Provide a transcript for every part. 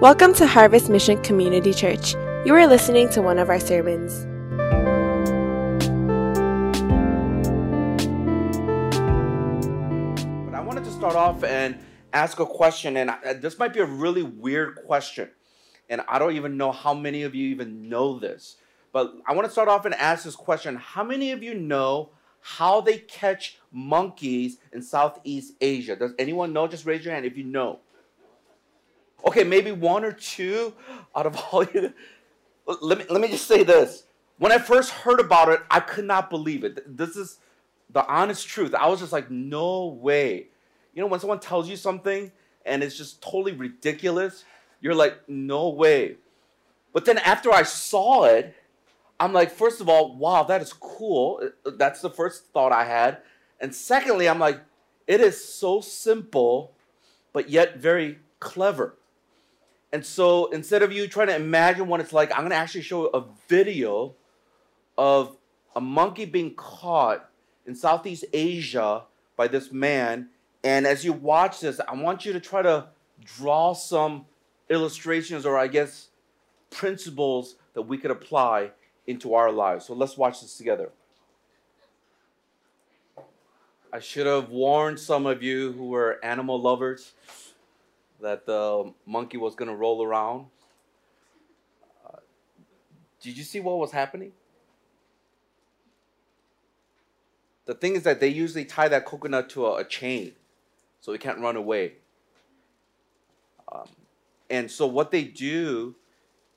Welcome to Harvest Mission Community Church. You are listening to one of our sermons. But I wanted to start off and ask a question, and uh, this might be a really weird question, and I don't even know how many of you even know this. But I want to start off and ask this question How many of you know how they catch monkeys in Southeast Asia? Does anyone know? Just raise your hand if you know. Okay, maybe one or two out of all you. Let me, let me just say this. When I first heard about it, I could not believe it. This is the honest truth. I was just like, no way. You know, when someone tells you something and it's just totally ridiculous, you're like, no way. But then after I saw it, I'm like, first of all, wow, that is cool. Uh, uh, that's the first thought I had. And secondly, I'm like, it is so simple, but yet very clever. And so instead of you trying to imagine what it's like, I'm going to actually show a video of a monkey being caught in Southeast Asia by this man. And as you watch this, I want you to try to draw some illustrations or, I guess, principles that we could apply into our lives. So let's watch this together. I should have warned some of you who were animal lovers that the monkey was going to roll around. Uh, did you see what was happening? The thing is that they usually tie that coconut to a, a chain so it can't run away. Um, and so what they do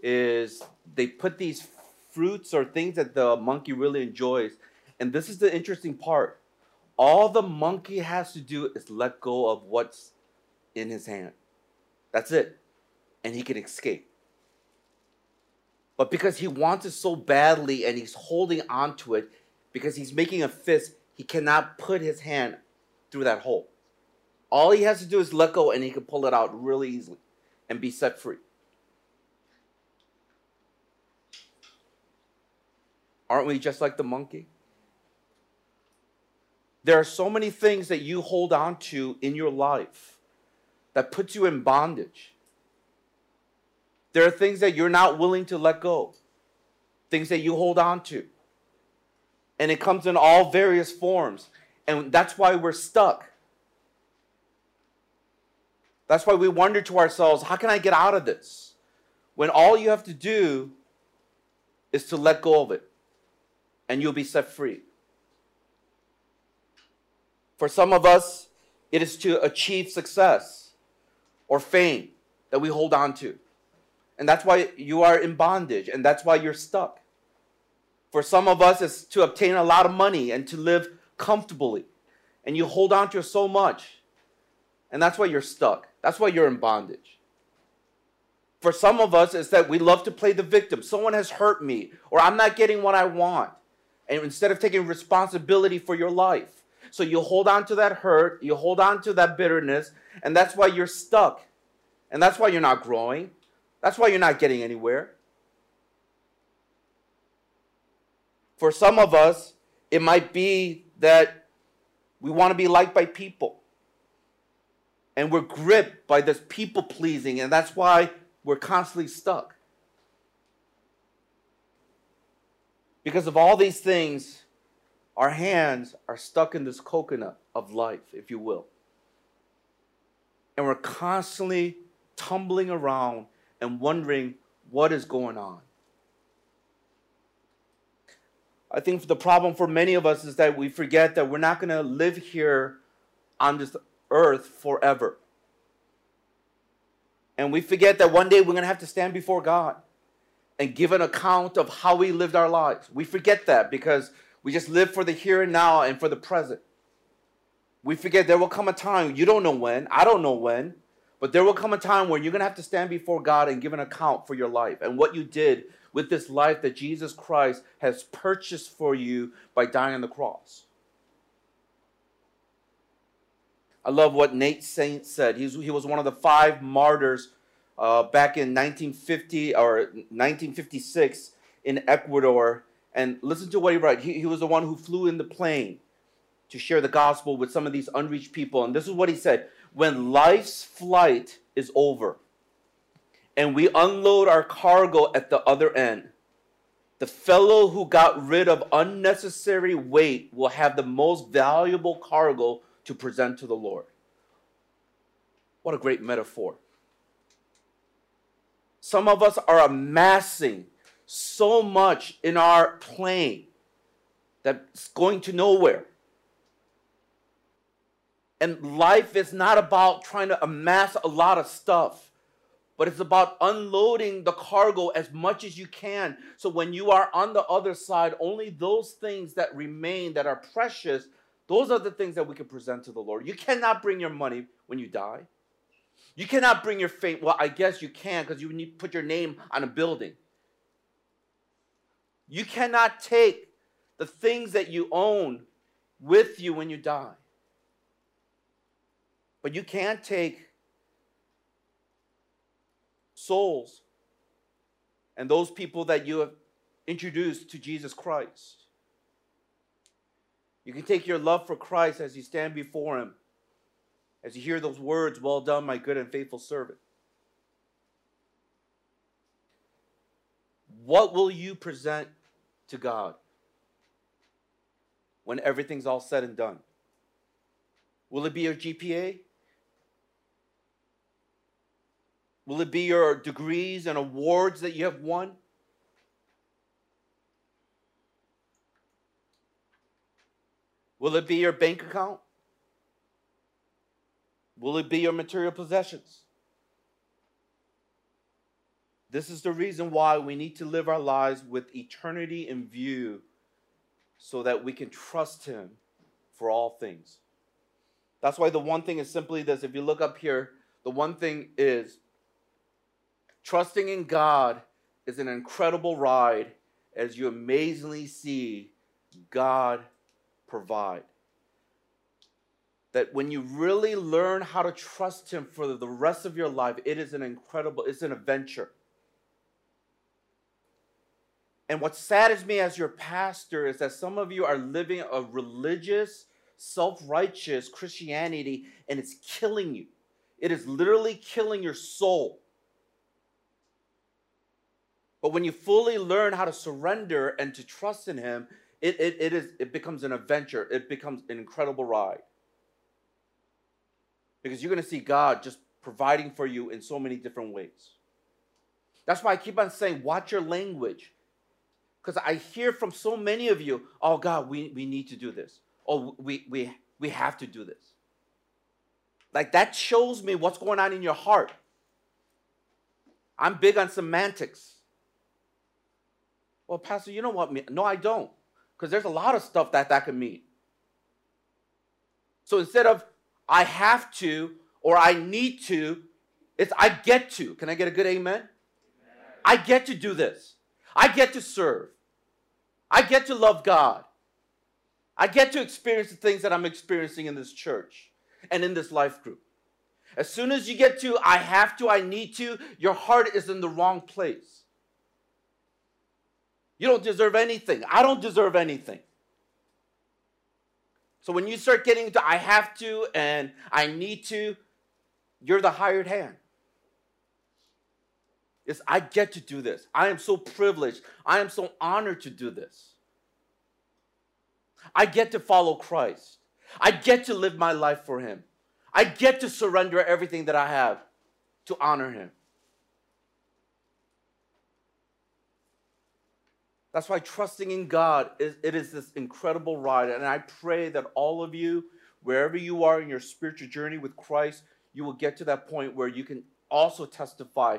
is they put these fruits or things that the monkey really enjoys. And this is the interesting part. All the monkey has to do is let go of what's in his hand. That's it. And he can escape. But because he wants it so badly and he's holding on to it, because he's making a fist, he cannot put his hand through that hole. All he has to do is let go and he can pull it out really easily and be set free. Aren't we just like the monkey? There are so many things that you hold on to in your life that puts you in bondage. There are things that you're not willing to let go, things that you hold on to. And it comes in all various forms. And that's why we're stuck. That's why we wonder to ourselves, how can I get out of this? When all you have to do is to let go of it and you'll be set free. For some of us, it is to achieve success or fame that we hold on to. And that's why you are in bondage and that's why you're stuck. For some of us, it's to obtain a lot of money and to live comfortably. And you hold on to so much. And that's why you're stuck. That's why you're in bondage. For some of us, it's that we love to play the victim. Someone has hurt me, or I'm not getting what I want and instead of taking responsibility for your life. So you hold on to that hurt, you hold on to that bitterness, and that's why you're stuck. And that's why you're not growing. That's why you're not getting anywhere. For some of us, it might be that we want to be liked by people. And we're gripped by this people pleasing, and that's why we're constantly stuck. Because of all these things, our hands are stuck in this coconut of life, if you will. And we're constantly tumbling around and wondering what is going on. I think the problem for many of us is that we forget that we're not going to live here on this earth forever. And we forget that one day we're going to have to stand before God and give an account of how we lived our lives. We forget that because we just live for the here and now and for the present. We forget there will come a time, you don't know when, I don't know when, but there will come a time when you're going to have to stand before God and give an account for your life and what you did with this life that Jesus Christ has purchased for you by dying on the cross. I love what Nate Saint said. He's, he was one of the five martyrs uh, back in 1950 or 1956 in Ecuador. And listen to what he wrote. He, he was the one who flew in the plane to share the gospel with some of these unreached people. And this is what he said When life's flight is over and we unload our cargo at the other end, the fellow who got rid of unnecessary weight will have the most valuable cargo to present to the Lord. What a great metaphor. Some of us are amassing so much in our plane that's going to nowhere. And life is not about trying to amass a lot of stuff, but it's about unloading the cargo as much as you can. So when you are on the other side, only those things that remain that are precious, those are the things that we can present to the Lord. You cannot bring your money when you die. You cannot bring your fame. Well, I guess you can because you need to put your name on a building. You cannot take the things that you own with you when you die. But you can take souls and those people that you have introduced to Jesus Christ. You can take your love for Christ as you stand before Him, as you hear those words, Well done, my good and faithful servant. What will you present to God when everything's all said and done? Will it be your GPA? Will it be your degrees and awards that you have won? Will it be your bank account? Will it be your material possessions? This is the reason why we need to live our lives with eternity in view so that we can trust Him for all things. That's why the one thing is simply this. If you look up here, the one thing is trusting in God is an incredible ride as you amazingly see God provide. That when you really learn how to trust Him for the rest of your life, it is an incredible, it's an adventure. And what saddens me as your pastor is that some of you are living a religious, self righteous Christianity and it's killing you. It is literally killing your soul. But when you fully learn how to surrender and to trust in Him, it, it, it, is, it becomes an adventure. It becomes an incredible ride. Because you're going to see God just providing for you in so many different ways. That's why I keep on saying, watch your language. Because I hear from so many of you, oh God, we, we need to do this. Oh, we, we, we have to do this. Like that shows me what's going on in your heart. I'm big on semantics. Well, Pastor, you know what? No, I don't. Because there's a lot of stuff that that can mean. So instead of I have to or I need to, it's I get to. Can I get a good amen? amen? I get to do this. I get to serve. I get to love God. I get to experience the things that I'm experiencing in this church and in this life group. As soon as you get to, I have to, I need to, your heart is in the wrong place. You don't deserve anything. I don't deserve anything. So when you start getting to, I have to and I need to, you're the hired hand is I get to do this. I am so privileged. I am so honored to do this. I get to follow Christ. I get to live my life for Him. I get to surrender everything that I have to honor Him. That's why trusting in God is it is this incredible ride. And I pray that all of you, wherever you are in your spiritual journey with Christ, you will get to that point where you can also testify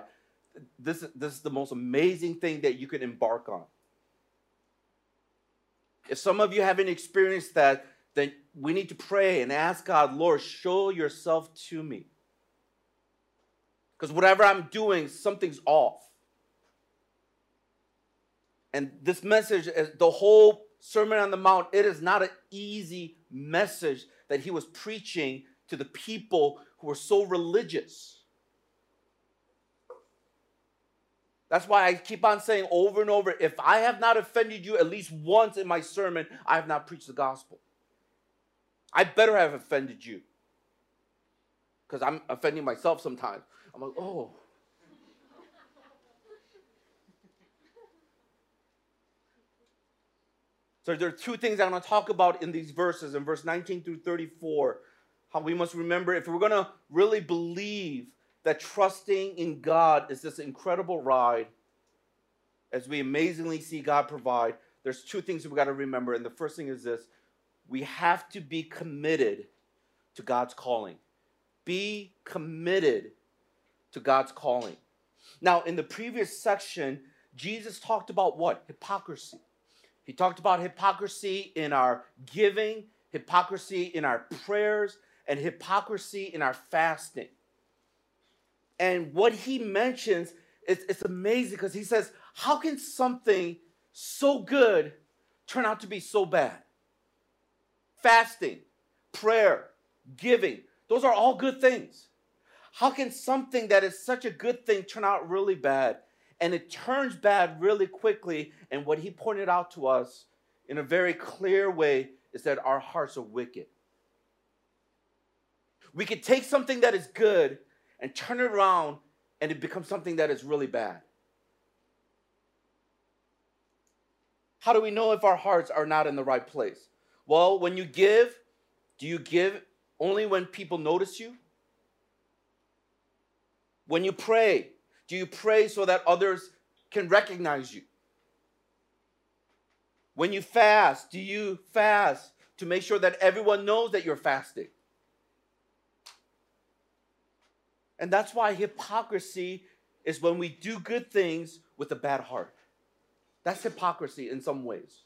this, this is the most amazing thing that you can embark on. If some of you haven't experienced that, then we need to pray and ask God, Lord, show yourself to me. Because whatever I'm doing, something's off. And this message, eh, the whole Sermon on the Mount, it is not an easy message that he was preaching to the people who were so religious. That's why I keep on saying over and over if I have not offended you at least once in my sermon, I have not preached the gospel. I better have offended you because I'm offending myself sometimes. I'm like, oh. so there are two things I'm going to talk about in these verses, in verse 19 through 34. How we must remember if we're going to really believe that trusting in God is this incredible ride, as we amazingly see God provide, there's two things we've got to remember. And the first thing is this we have to be committed to God's calling. Be committed to God's calling. Now, in the previous section, Jesus talked about what? Hypocrisy. He talked about hypocrisy in our giving, hypocrisy in our prayers, and hypocrisy in our fasting. And what he mentions, it's, it's amazing because he says, How can something so good turn out to be so bad? Fasting, prayer, giving, those are all good things. How can something that is such a good thing turn out really bad? And it turns bad really quickly. And what he pointed out to us in a very clear way is that our hearts are wicked. We could take something that is good and turn it around and it becomes something that is really bad. How do we know if our hearts are not in the right place? Well, when you give, do you give only when people notice you? When you pray, do you pray so that others can recognize you? When you fast, do you fast to make sure that everyone knows that you're fasting? And that's why hypocrisy is when we do good things with a bad heart. That's hypocrisy in some ways.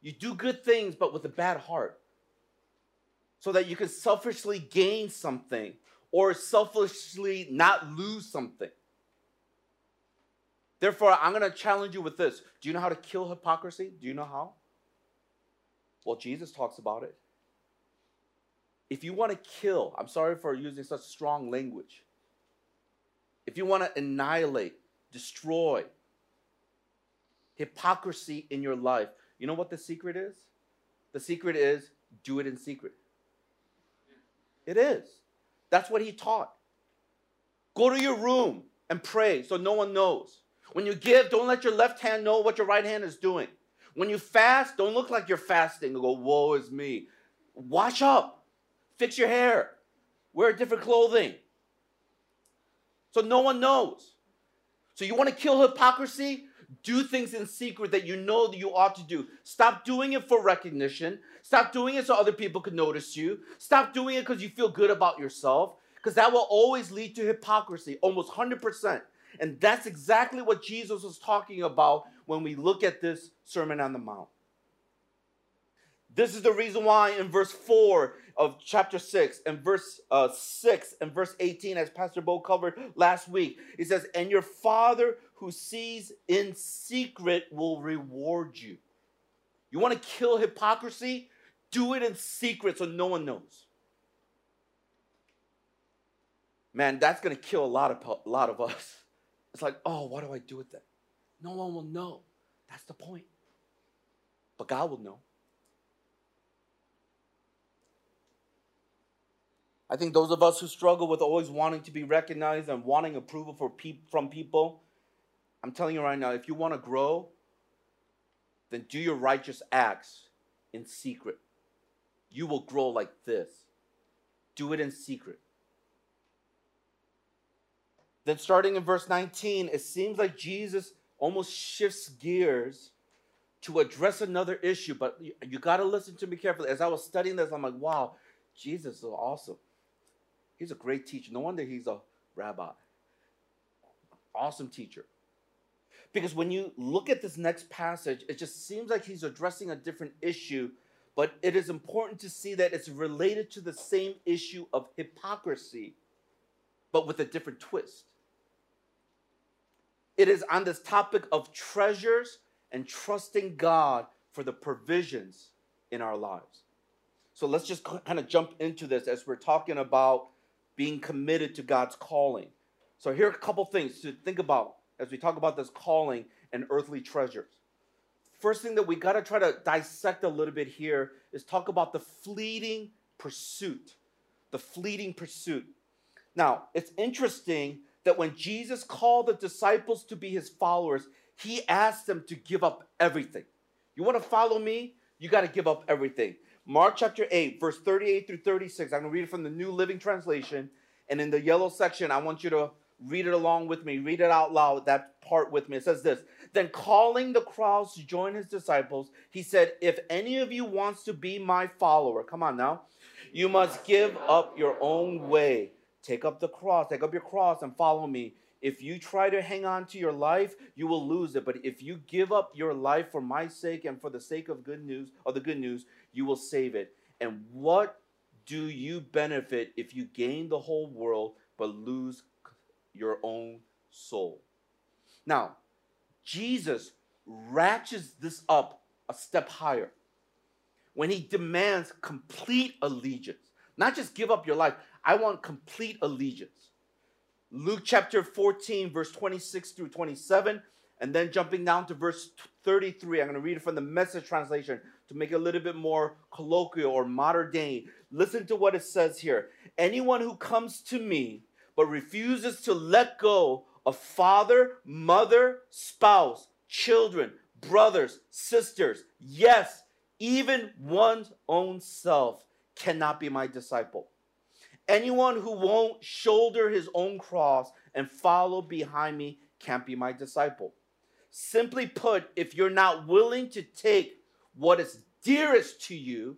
You do good things, but with a bad heart. So that you can selfishly gain something or selfishly not lose something. Therefore, I'm going to challenge you with this. Do you know how to kill hypocrisy? Do you know how? Well, Jesus talks about it. If you want to kill, I'm sorry for using such strong language. If you want to annihilate, destroy hypocrisy in your life, you know what the secret is? The secret is do it in secret. It is. That's what he taught. Go to your room and pray so no one knows. When you give, don't let your left hand know what your right hand is doing. When you fast, don't look like you're fasting and go, woe is me. Watch up, fix your hair, wear different clothing. So no one knows. So you want to kill hypocrisy? Do things in secret that you know that you ought to do. Stop doing it for recognition. Stop doing it so other people can notice you. Stop doing it because you feel good about yourself, because that will always lead to hypocrisy, almost 100%. And that's exactly what Jesus was talking about when we look at this Sermon on the Mount. This is the reason why in verse 4 of chapter 6 and verse uh, 6 and verse 18, as Pastor Bo covered last week, he says, And your Father who sees in secret will reward you. You want to kill hypocrisy? Do it in secret so no one knows. Man, that's going to kill a lot of, a lot of us. It's like, oh, what do I do with that? No one will know. That's the point. But God will know. I think those of us who struggle with always wanting to be recognized and wanting approval for pe- from people, I'm telling you right now, if you want to grow, then do your righteous acts in secret. You will grow like this. Do it in secret. Then, starting in verse 19, it seems like Jesus almost shifts gears to address another issue, but you, you got to listen to me carefully. As I was studying this, I'm like, wow, Jesus is awesome. He's a great teacher. No wonder he's a rabbi. Awesome teacher. Because when you look at this next passage, it just seems like he's addressing a different issue, but it is important to see that it's related to the same issue of hypocrisy, but with a different twist. It is on this topic of treasures and trusting God for the provisions in our lives. So let's just kind of jump into this as we're talking about being committed to God's calling. So here are a couple things to think about as we talk about this calling and earthly treasures. First thing that we got to try to dissect a little bit here is talk about the fleeting pursuit. The fleeting pursuit. Now, it's interesting that when Jesus called the disciples to be his followers, he asked them to give up everything. You want to follow me? You got to give up everything. Mark chapter 8, verse 38 through 36. I'm going to read it from the New Living Translation. And in the yellow section, I want you to read it along with me. Read it out loud, that part with me. It says this Then calling the crowds to join his disciples, he said, If any of you wants to be my follower, come on now, you must give up your own way. Take up the cross, take up your cross and follow me. If you try to hang on to your life, you will lose it. But if you give up your life for my sake and for the sake of good news, of the good news, you will save it. And what do you benefit if you gain the whole world but lose your own soul? Now, Jesus ratchets this up a step higher when he demands complete allegiance. Not just give up your life, I want complete allegiance. Luke chapter 14, verse 26 through 27, and then jumping down to verse 33. I'm going to read it from the message translation to make it a little bit more colloquial or modern day. Listen to what it says here. Anyone who comes to me but refuses to let go of father, mother, spouse, children, brothers, sisters, yes, even one's own self, cannot be my disciple. Anyone who won't shoulder his own cross and follow behind me can't be my disciple. Simply put, if you're not willing to take what is dearest to you,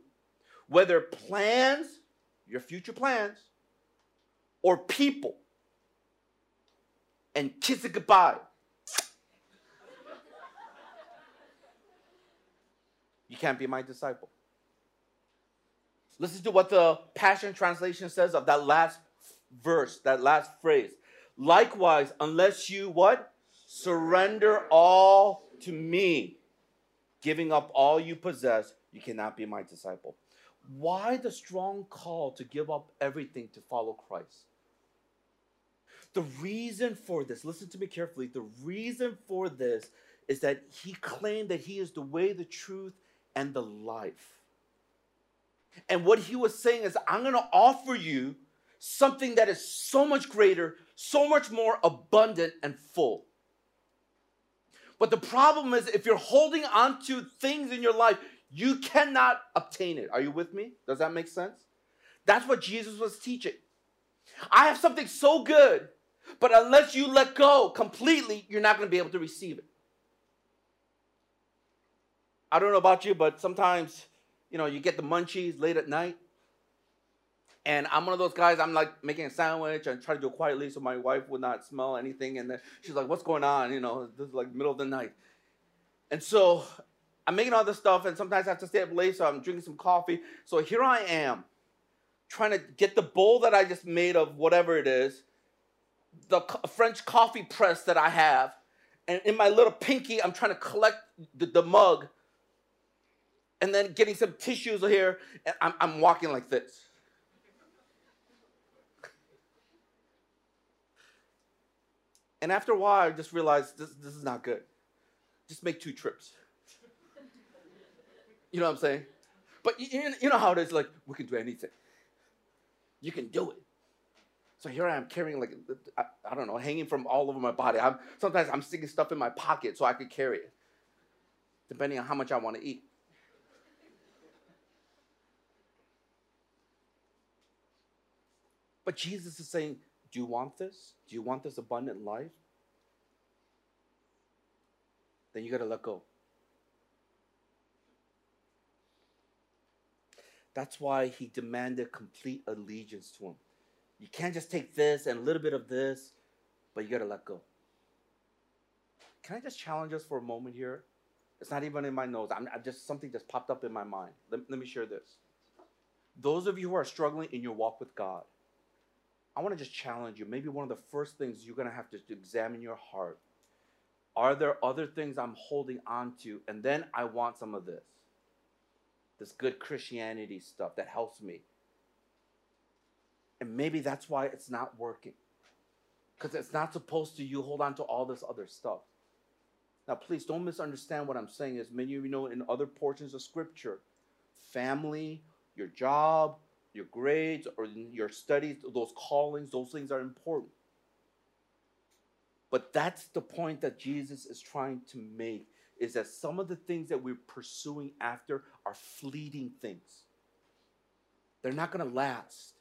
whether plans, your future plans, or people, and kiss it goodbye, you can't be my disciple. Listen to what the Passion Translation says of that last verse, that last phrase. Likewise, unless you what? Surrender all to me, giving up all you possess, you cannot be my disciple. Why the strong call to give up everything to follow Christ? The reason for this, listen to me carefully, the reason for this is that he claimed that he is the way, the truth, and the life. And what he was saying is, I'm going to offer you something that is so much greater, so much more abundant and full. But the problem is, if you're holding on to things in your life, you cannot obtain it. Are you with me? Does that make sense? That's what Jesus was teaching. I have something so good, but unless you let go completely, you're not going to be able to receive it. I don't know about you, but sometimes you know, you get the munchies late at night. And I'm one of those guys, I'm like making a sandwich and try to do it quietly so my wife would not smell anything. And then she's like, what's going on? You know, this is like middle of the night. And so I'm making all this stuff, and sometimes I have to stay up late, so I'm drinking some coffee. So here I am, trying to get the bowl that I just made of whatever it is, the French coffee press that I have, and in my little pinky, I'm trying to collect the, the mug and then getting some tissues here, and I'm, I'm walking like this. And after a while, I just realized this, this is not good. Just make two trips. You know what I'm saying? But you, you know how it is like, we can do anything. You can do it. So here I am carrying like, I, I don't know, hanging from all over my body. I'm, sometimes I'm sticking stuff in my pocket so I could carry it, depending on how much I want to eat. But Jesus is saying, Do you want this? Do you want this abundant life? Then you got to let go. That's why he demanded complete allegiance to him. You can't just take this and a little bit of this, but you got to let go. Can I just challenge us for a moment here? It's not even in my notes. I'm, I just something just popped up in my mind. Let, let me share this. Those of you who are struggling in your walk with God, I want to just challenge you. Maybe one of the first things you're going to have to examine your heart. Are there other things I'm holding on to? And then I want some of this. This good Christianity stuff that helps me. And maybe that's why it's not working. Because it's not supposed to you hold on to all this other stuff. Now, please don't misunderstand what I'm saying. As many of you know, in other portions of Scripture, family, your job, your grades or your studies, those callings, those things are important. But that's the point that Jesus is trying to make. is that some of the things that we're pursuing after are fleeting things. They're not going to last.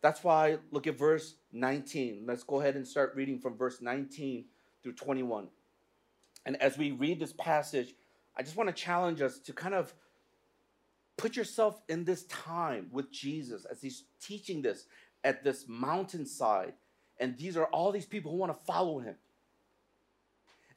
That's why look at verse 19. Let's go ahead and start reading from verse 19 through 21. And as we read this passage, I just want to challenge us to kind of put yourself in this time with Jesus as he's teaching this at this mountainside. And these are all these people who want to follow him.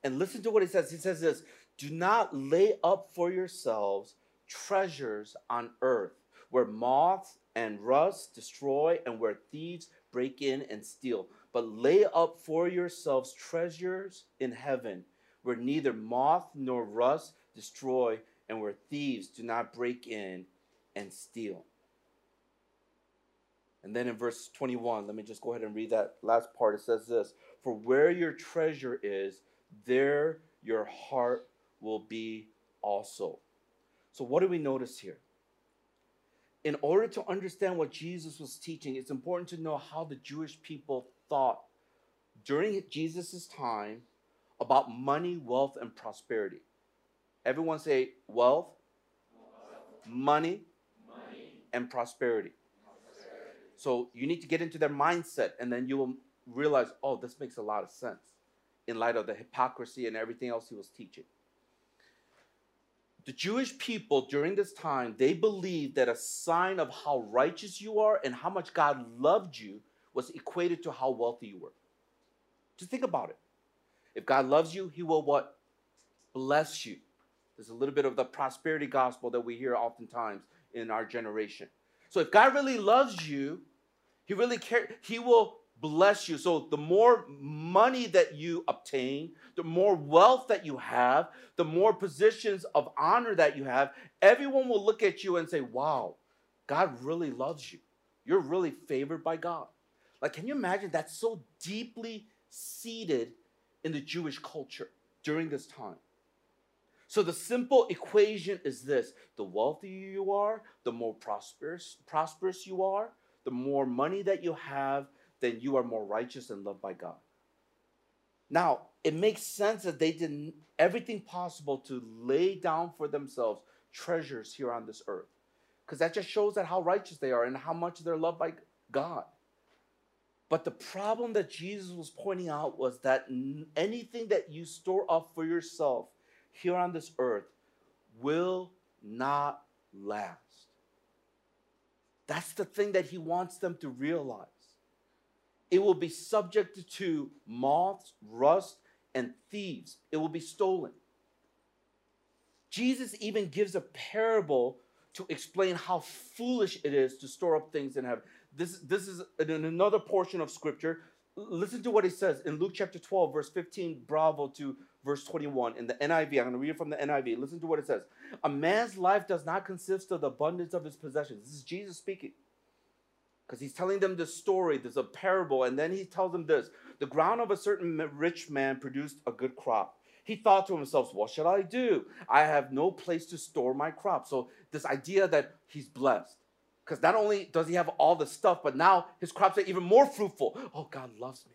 And listen to what he says. He says this Do not lay up for yourselves treasures on earth where moths and rust destroy and where thieves break in and steal. But lay up for yourselves treasures in heaven where neither moth nor rust destroy and where thieves do not break in and steal. And then in verse 21, let me just go ahead and read that last part. It says this For where your treasure is, there your heart will be also. So, what do we notice here? In order to understand what Jesus was teaching, it's important to know how the Jewish people thought during Jesus' time about money, wealth, and prosperity. Everyone say wealth, money, money. and prosperity. prosperity. So you need to get into their mindset, and then you will realize, oh, this makes a lot of sense in light of the hypocrisy and everything else he was teaching. The Jewish people during this time, they believed that a sign of how righteous you are and how much God loved you was equated to how wealthy you were. Just think about it. If God loves you, he will what? Bless you. There's a little bit of the prosperity gospel that we hear oftentimes in our generation. So if God really loves you, he really cares, he will bless you. So the more money that you obtain, the more wealth that you have, the more positions of honor that you have, everyone will look at you and say, "Wow, God really loves you. You're really favored by God." Like can you imagine that's so deeply seated in the Jewish culture during this time? So the simple equation is this: the wealthier you are, the more prosperous prosperous you are, the more money that you have, then you are more righteous and loved by God. Now, it makes sense that they did everything possible to lay down for themselves treasures here on this earth. Because that just shows that how righteous they are and how much they're loved by God. But the problem that Jesus was pointing out was that anything that you store up for yourself here on this earth will not last. That's the thing that he wants them to realize. It will be subject to moths, rust, and thieves. It will be stolen. Jesus even gives a parable to explain how foolish it is to store up things in heaven. This, this is in another portion of scripture. Listen to what he says in Luke chapter 12, verse 15, bravo to verse 21 in the NIV. I'm going to read it from the NIV. Listen to what it says. A man's life does not consist of the abundance of his possessions. This is Jesus speaking because he's telling them this story, there's a parable, and then he tells them this the ground of a certain rich man produced a good crop. He thought to himself, What should I do? I have no place to store my crop. So, this idea that he's blessed. Because not only does he have all the stuff, but now his crops are even more fruitful. Oh, God loves me.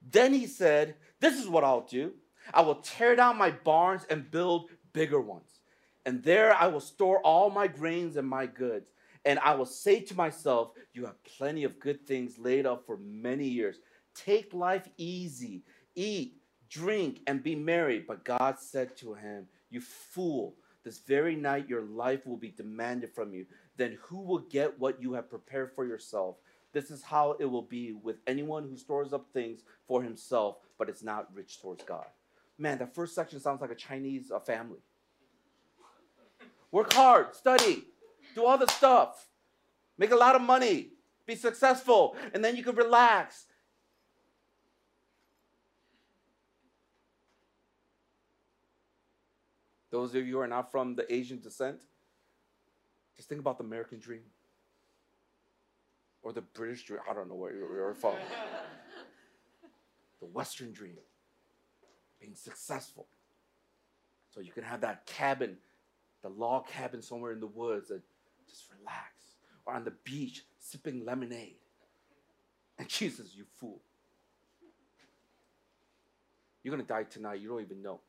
Then he said, This is what I'll do I will tear down my barns and build bigger ones. And there I will store all my grains and my goods. And I will say to myself, You have plenty of good things laid up for many years. Take life easy, eat, drink, and be merry. But God said to him, You fool, this very night your life will be demanded from you. Then who will get what you have prepared for yourself? This is how it will be with anyone who stores up things for himself, but is not rich towards God. Man, that first section sounds like a Chinese uh, family. Work hard, study, do all the stuff, make a lot of money, be successful, and then you can relax. Those of you who are not from the Asian descent, just think about the American dream or the British dream. I don't know where you're from. the Western dream, being successful. So you can have that cabin, the log cabin somewhere in the woods and just relax. Or on the beach, sipping lemonade. And Jesus, you fool. You're going to die tonight. You don't even know.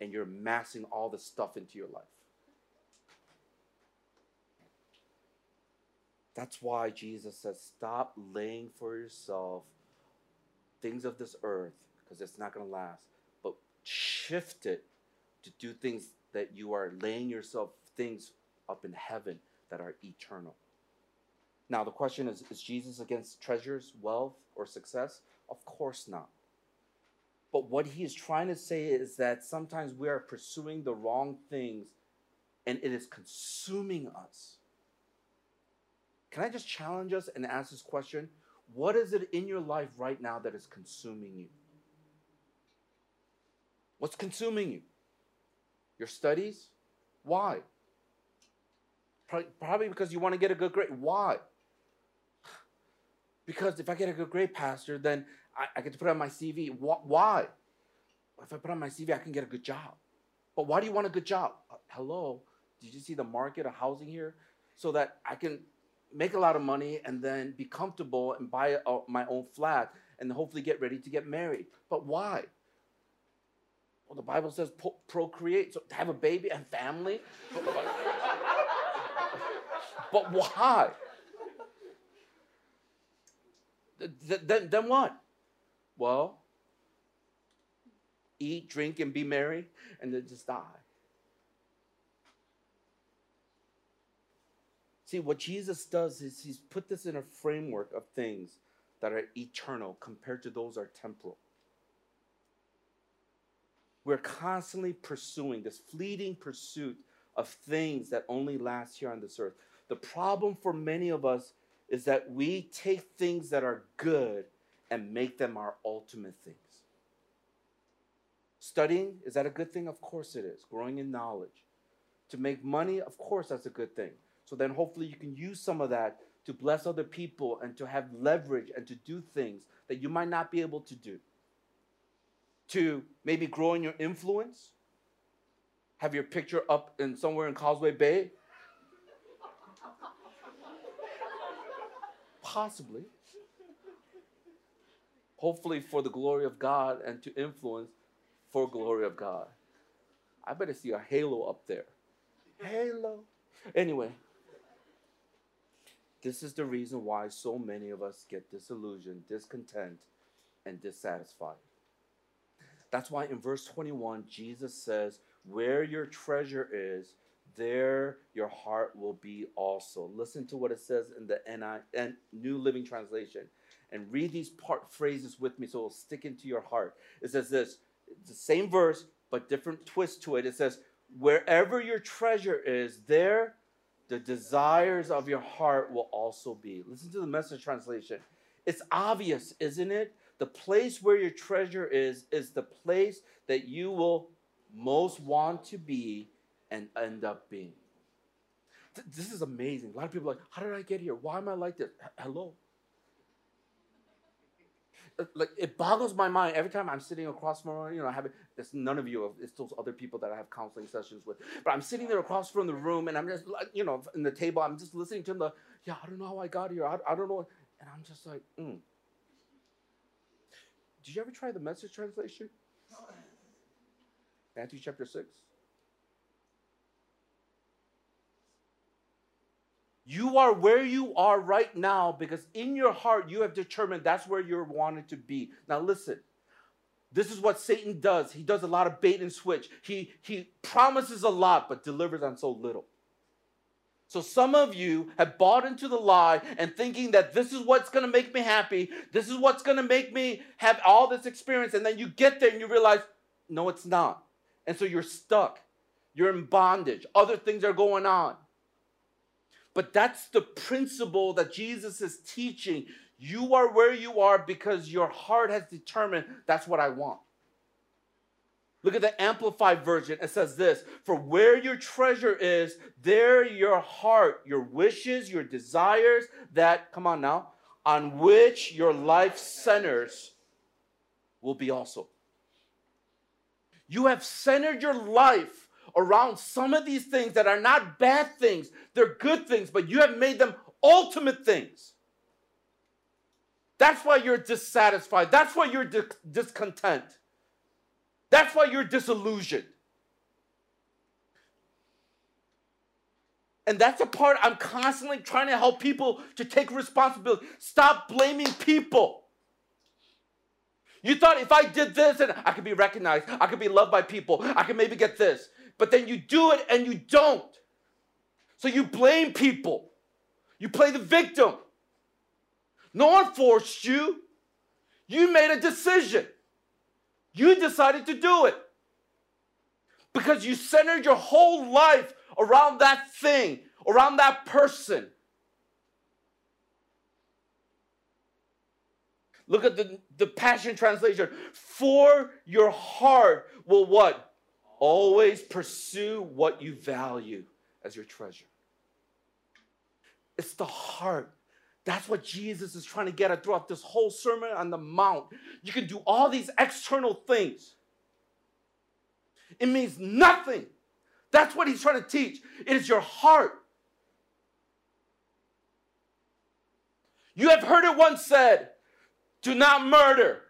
And you're amassing all the stuff into your life. That's why Jesus says, stop laying for yourself things of this earth because it's not going to last, but shift it to do things that you are laying yourself things up in heaven that are eternal. Now, the question is is Jesus against treasures, wealth, or success? Of course not. But what he is trying to say is that sometimes we are pursuing the wrong things and it is consuming us. Can I just challenge us and ask this question? What is it in your life right now that is consuming you? What's consuming you? Your studies? Why? Probably because you want to get a good grade. Why? Because if I get a good grade, Pastor, then I, I get to put on my CV. Why? If I put on my CV, I can get a good job. But why do you want a good job? Uh, hello? Did you see the market of housing here? So that I can make a lot of money and then be comfortable and buy a, my own flat and hopefully get ready to get married. But why? Well, the Bible says pro- procreate, so to have a baby and family. but why? then, then what? Well, eat, drink, and be merry, and then just die. See, what Jesus does is he's put this in a framework of things that are eternal compared to those are temporal. We're constantly pursuing this fleeting pursuit of things that only last here on this earth. The problem for many of us is that we take things that are good and make them our ultimate things. Studying, is that a good thing? Of course it is. Growing in knowledge. To make money, of course that's a good thing. So then hopefully you can use some of that to bless other people and to have leverage and to do things that you might not be able to do. To maybe grow in your influence, have your picture up in somewhere in Causeway Bay Possibly. Hopefully for the glory of God and to influence for glory of God. I better see a halo up there. Halo. Anyway, this is the reason why so many of us get disillusioned, discontent, and dissatisfied. That's why in verse 21, Jesus says, Where your treasure is, there your heart will be also. Listen to what it says in the NI, New Living Translation and read these part phrases with me so it'll stick into your heart. It says this the same verse, but different twist to it. It says, Wherever your treasure is, there the desires of your heart will also be. Listen to the message translation. It's obvious, isn't it? The place where your treasure is, is the place that you will most want to be and end up being. Th- this is amazing. A lot of people are like, how did I get here? Why am I like this? H- hello. Like it boggles my mind every time I'm sitting across from you know I have it's none of you it's those other people that I have counseling sessions with but I'm sitting there across from the room and I'm just like you know in the table I'm just listening to them the yeah I don't know how I got here. I, I don't know and I'm just like mm. did you ever try the message translation? Matthew chapter 6 You are where you are right now because in your heart you have determined that's where you're wanted to be. Now listen. This is what Satan does. He does a lot of bait and switch. He he promises a lot but delivers on so little. So some of you have bought into the lie and thinking that this is what's going to make me happy. This is what's going to make me have all this experience and then you get there and you realize no it's not. And so you're stuck. You're in bondage. Other things are going on. But that's the principle that Jesus is teaching. You are where you are because your heart has determined that's what I want. Look at the Amplified Version. It says this For where your treasure is, there your heart, your wishes, your desires, that, come on now, on which your life centers will be also. You have centered your life around some of these things that are not bad things, they're good things, but you have made them ultimate things. That's why you're dissatisfied. That's why you're di- discontent. That's why you're disillusioned. And that's the part I'm constantly trying to help people to take responsibility. Stop blaming people. You thought if I did this and I could be recognized, I could be loved by people, I could maybe get this. But then you do it and you don't. So you blame people. You play the victim. No one forced you. You made a decision. You decided to do it. Because you centered your whole life around that thing, around that person. Look at the, the Passion Translation. For your heart will what? Always pursue what you value as your treasure. It's the heart. That's what Jesus is trying to get at throughout this whole Sermon on the Mount. You can do all these external things, it means nothing that's what he's trying to teach. It is your heart. You have heard it once said, do not murder.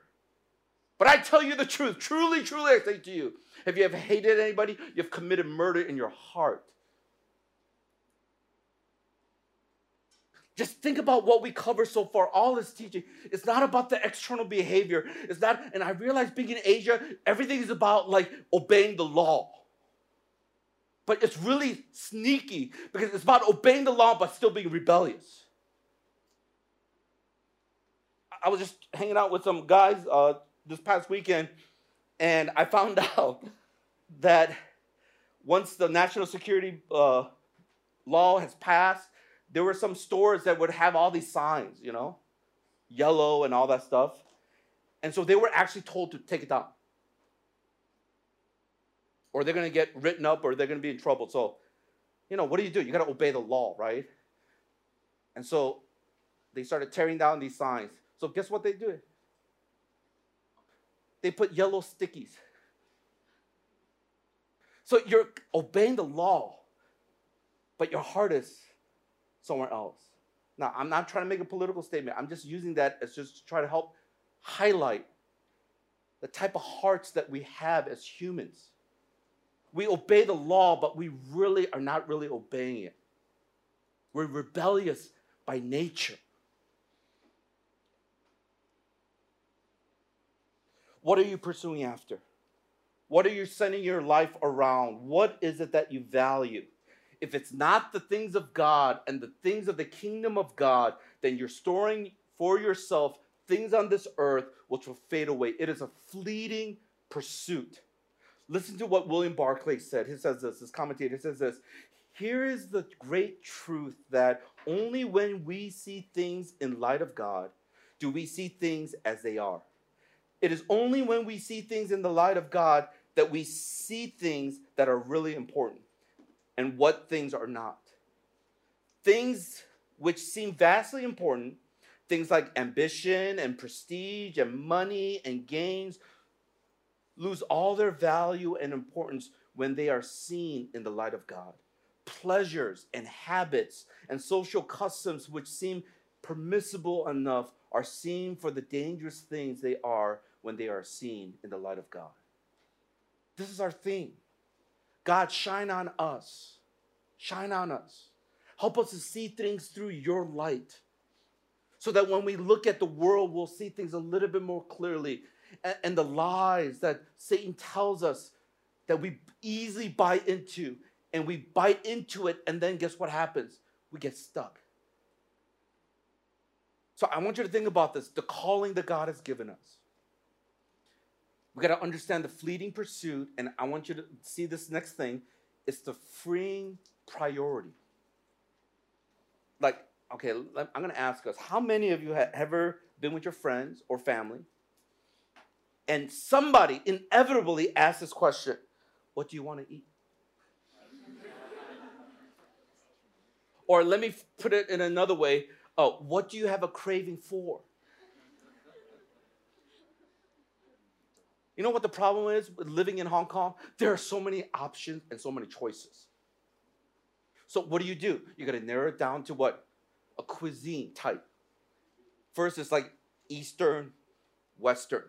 But I tell you the truth. Truly, truly, I say to you, if you ever hated anybody, you have committed murder in your heart. Just think about what we cover so far. All this teaching. It's not about the external behavior. It's not, and I realize being in Asia, everything is about like obeying the law. But it's really sneaky because it's about obeying the law but still being rebellious. I was just hanging out with some guys uh, this past weekend, and I found out that once the national security uh, law has passed, there were some stores that would have all these signs, you know, yellow and all that stuff. And so they were actually told to take it down or they're going to get written up or they're going to be in trouble. So, you know, what do you do? You got to obey the law, right? And so they started tearing down these signs. So guess what they do? They put yellow stickies. So you're obeying the law, but your heart is somewhere else. Now, I'm not trying to make a political statement. I'm just using that as just to try to help highlight the type of hearts that we have as humans we obey the law, but we really are not really obeying it. We're rebellious by nature. What are you pursuing after? What are you sending your life around? What is it that you value? If it's not the things of God and the things of the kingdom of God, then you're storing for yourself things on this earth which will fade away. It is a fleeting pursuit. Listen to what William Barclay said. He says this, this commentator says this. Here is the great truth that only when we see things in light of God do we see things as they are. It is only when we see things in the light of God that we see things that are really important and what things are not. Things which seem vastly important, things like ambition and prestige and money and gains, lose all their value and importance when they are seen in the light of God. Pleasures and habits and social customs which seem permissible enough are seen for the dangerous things they are when they are seen in the light of God. This is our theme. God, shine on us. Shine on us. Help us to see things through your light so that when we look at the world, we'll see things a little bit more clearly and, and the lies that Satan tells us that we easily buy into. And we bite into it, and then guess what happens? We get stuck. So I want you to think about this the calling that God has given us. We got to understand the fleeting pursuit, and I want you to see this next thing it's the freeing priority. Like, okay, I'm going to ask us how many of you have ever been with your friends or family and somebody inevitably asks this question What do you want to eat? or let me put it in another way uh, What do you have a craving for? You know what the problem is with living in Hong Kong? There are so many options and so many choices. So, what do you do? You got to narrow it down to what? A cuisine type. First, it's like Eastern, Western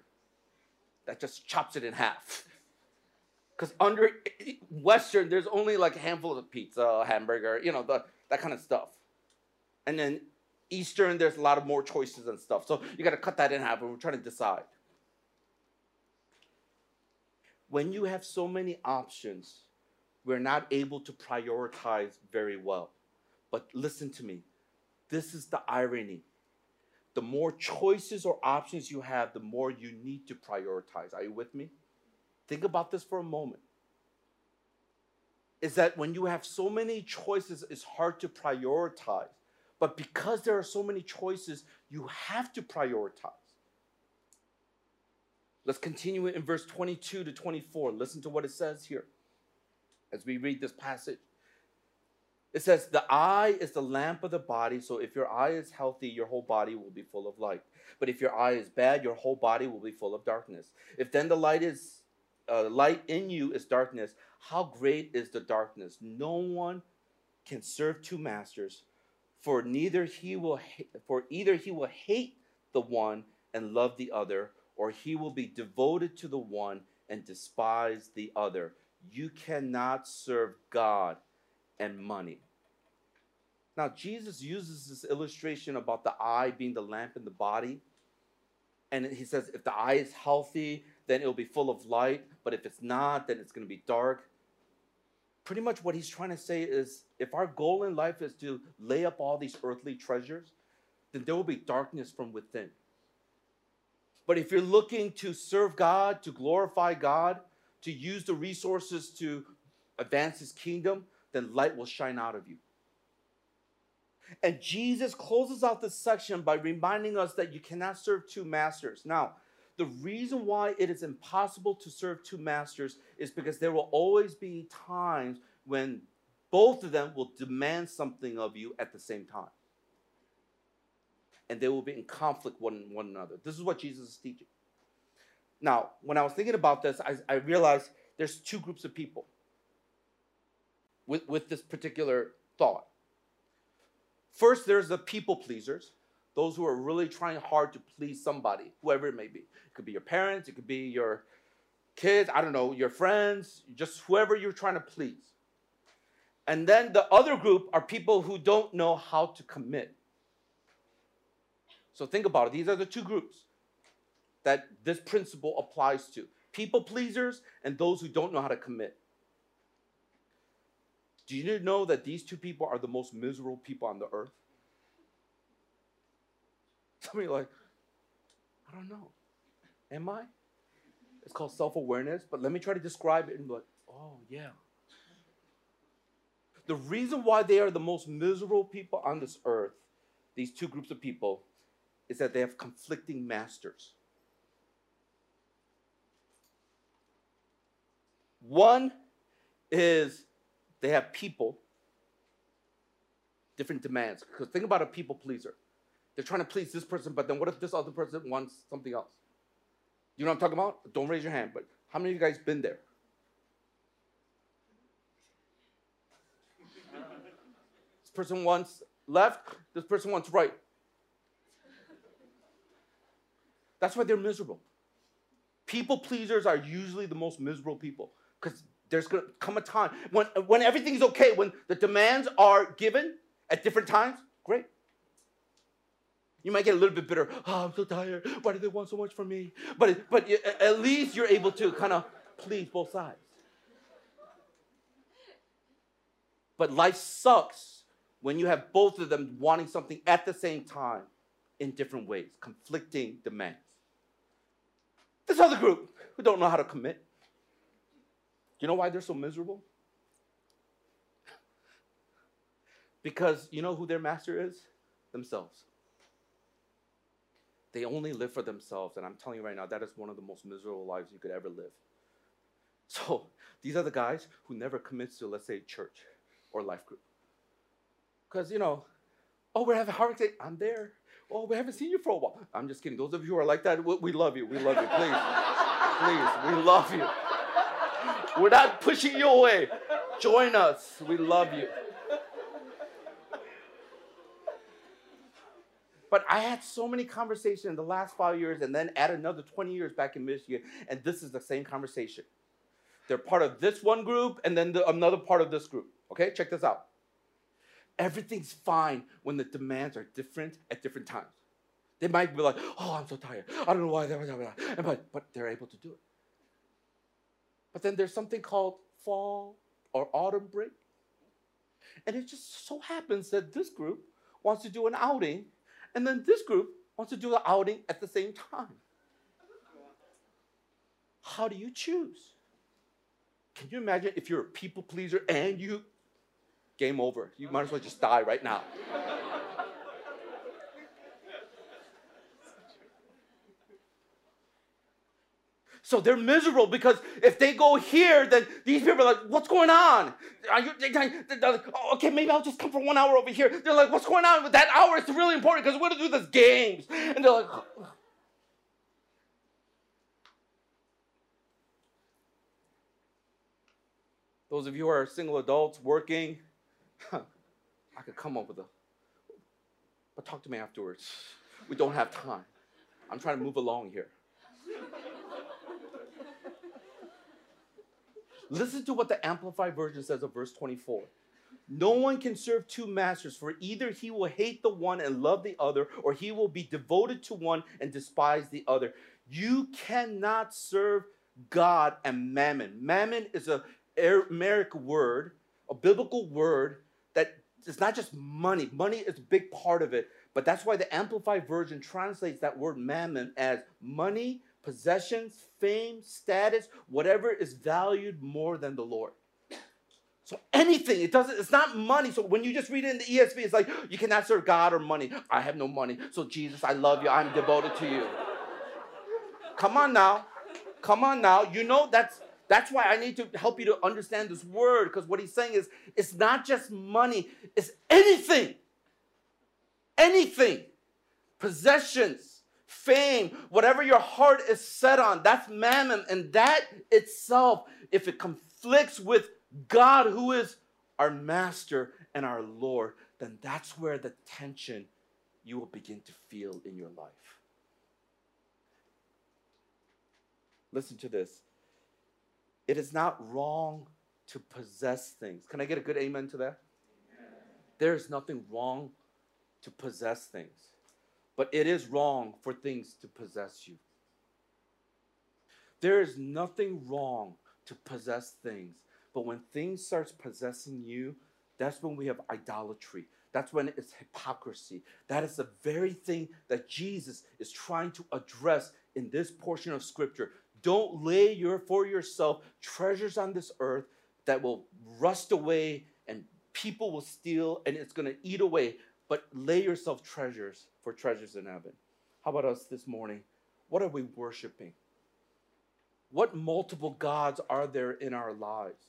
that just chops it in half. Because under Western, there's only like a handful of pizza, hamburger, you know, the, that kind of stuff. And then Eastern, there's a lot of more choices and stuff. So you got to cut that in half, and we're trying to decide. When you have so many options, we're not able to prioritize very well. But listen to me. This is the irony. The more choices or options you have, the more you need to prioritize. Are you with me? Think about this for a moment. Is that when you have so many choices, it's hard to prioritize. But because there are so many choices, you have to prioritize. Let's continue it in verse 22 to 24. Listen to what it says here as we read this passage. It says, The eye is the lamp of the body, so if your eye is healthy, your whole body will be full of light. But if your eye is bad, your whole body will be full of darkness. If then the light is uh, light in you is darkness, how great is the darkness? No one can serve two masters, for neither he will ha- for either he will hate the one and love the other, or he will be devoted to the one and despise the other. You cannot serve God and money. Now, Jesus uses this illustration about the eye being the lamp in the body. And he says, if the eye is healthy, then it'll be full of light. But if it's not, then it's going to be dark. Pretty much what he's trying to say is if our goal in life is to lay up all these earthly treasures, then there will be darkness from within. But if you're looking to serve God, to glorify God, to use the resources to advance his kingdom, then light will shine out of you. And Jesus closes out this section by reminding us that you cannot serve two masters. Now, the reason why it is impossible to serve two masters is because there will always be times when both of them will demand something of you at the same time. And they will be in conflict one one another. This is what Jesus is teaching. Now, when I was thinking about this, I, I realized there's two groups of people with, with this particular thought. First, there's the people pleasers, those who are really trying hard to please somebody, whoever it may be. It could be your parents, it could be your kids, I don't know, your friends, just whoever you're trying to please. And then the other group are people who don't know how to commit. So think about it. These are the two groups that this principle applies to people pleasers and those who don't know how to commit. Do you know that these two people are the most miserable people on the earth? Some of you like, I don't know. Am I? It's called self awareness, but let me try to describe it and be like, oh, yeah. The reason why they are the most miserable people on this earth, these two groups of people, is that they have conflicting masters. One is they have people, different demands. Because think about a people pleaser. They're trying to please this person, but then what if this other person wants something else? You know what I'm talking about? Don't raise your hand, but how many of you guys been there? this person wants left, this person wants right. That's why they're miserable. People pleasers are usually the most miserable people because there's going to come a time when, when everything's okay, when the demands are given at different times, great. You might get a little bit bitter. Oh, I'm so tired. Why do they want so much from me? But, but at least you're able to kind of please both sides. But life sucks when you have both of them wanting something at the same time in different ways, conflicting demands. This other group who don't know how to commit, do you know why they're so miserable? Because you know who their master is? Themselves. They only live for themselves. And I'm telling you right now, that is one of the most miserable lives you could ever live. So these are the guys who never commits to, let's say, church or life group. Because, you know, oh, we're having a hard day. I'm there. Oh, we haven't seen you for a while. I'm just kidding. Those of you who are like that, we love you. We love you. Please. Please. We love you. We're not pushing you away. Join us. We love you. But I had so many conversations in the last five years and then add another 20 years back in Michigan, and this is the same conversation. They're part of this one group and then the, another part of this group. Okay, check this out. Everything's fine when the demands are different at different times. They might be like, oh, I'm so tired. I don't know why. But, but they're able to do it. But then there's something called fall or autumn break. And it just so happens that this group wants to do an outing, and then this group wants to do the outing at the same time. How do you choose? Can you imagine if you're a people pleaser and you game over? You might as well just die right now. So they're miserable because if they go here, then these people are like, what's going on? Are you, they're like, oh, okay, maybe I'll just come for one hour over here. They're like, what's going on with that hour? It's really important because we're going to do this games. And they're like, those of you who are single adults working, I could come up with a, but talk to me afterwards. We don't have time. I'm trying to move along here. Listen to what the Amplified Version says of verse 24. No one can serve two masters, for either he will hate the one and love the other, or he will be devoted to one and despise the other. You cannot serve God and mammon. Mammon is a Aramaic word, a biblical word is not just money. Money is a big part of it, but that's why the Amplified Version translates that word mammon as money, possessions, fame, status, whatever is valued more than the Lord. So anything, it doesn't, it's not money. So when you just read it in the ESV, it's like you cannot serve God or money. I have no money. So Jesus, I love you. I'm devoted to you. Come on now. Come on now. You know that's that's why I need to help you to understand this word because what he's saying is it's not just money, it's anything. Anything. Possessions fame, whatever your heart is set on, that's mammon. And that itself, if it conflicts with God, who is our master and our Lord, then that's where the tension you will begin to feel in your life. Listen to this. It is not wrong to possess things. Can I get a good amen to that? There is nothing wrong to possess things. But it is wrong for things to possess you. There is nothing wrong to possess things. But when things starts possessing you, that's when we have idolatry. That's when it's hypocrisy. That is the very thing that Jesus is trying to address in this portion of scripture. Don't lay your for yourself treasures on this earth that will rust away and people will steal and it's going to eat away but lay yourself treasures for treasures in heaven. How about us this morning? What are we worshiping? What multiple gods are there in our lives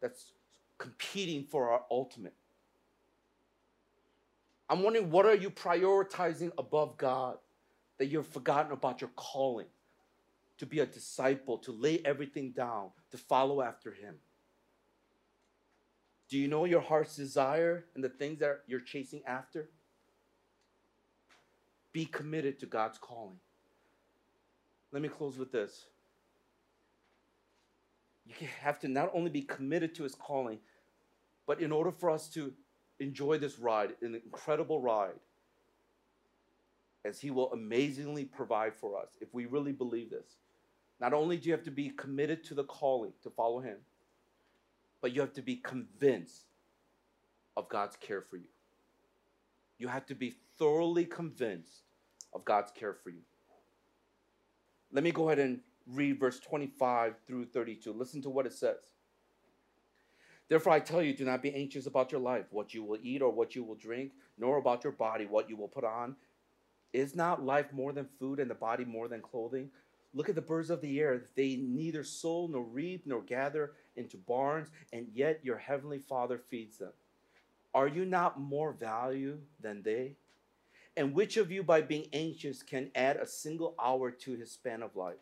that's competing for our ultimate? I'm wondering what are you prioritizing above God that you've forgotten about your calling to be a disciple, to lay everything down, to follow after Him? Do you know your heart's desire and the things that you're chasing after? Be committed to God's calling. Let me close with this. You have to not only be committed to his calling, but in order for us to enjoy this ride, an incredible ride, as he will amazingly provide for us, if we really believe this, not only do you have to be committed to the calling to follow him, but you have to be convinced of God's care for you. You have to be thoroughly convinced of God's care for you. Let me go ahead and read verse 25 through 32. Listen to what it says. Therefore, I tell you, do not be anxious about your life, what you will eat or what you will drink, nor about your body, what you will put on. Is not life more than food and the body more than clothing? Look at the birds of the air. They neither sow nor reap nor gather into barns, and yet your heavenly Father feeds them. Are you not more value than they? And which of you, by being anxious, can add a single hour to his span of life?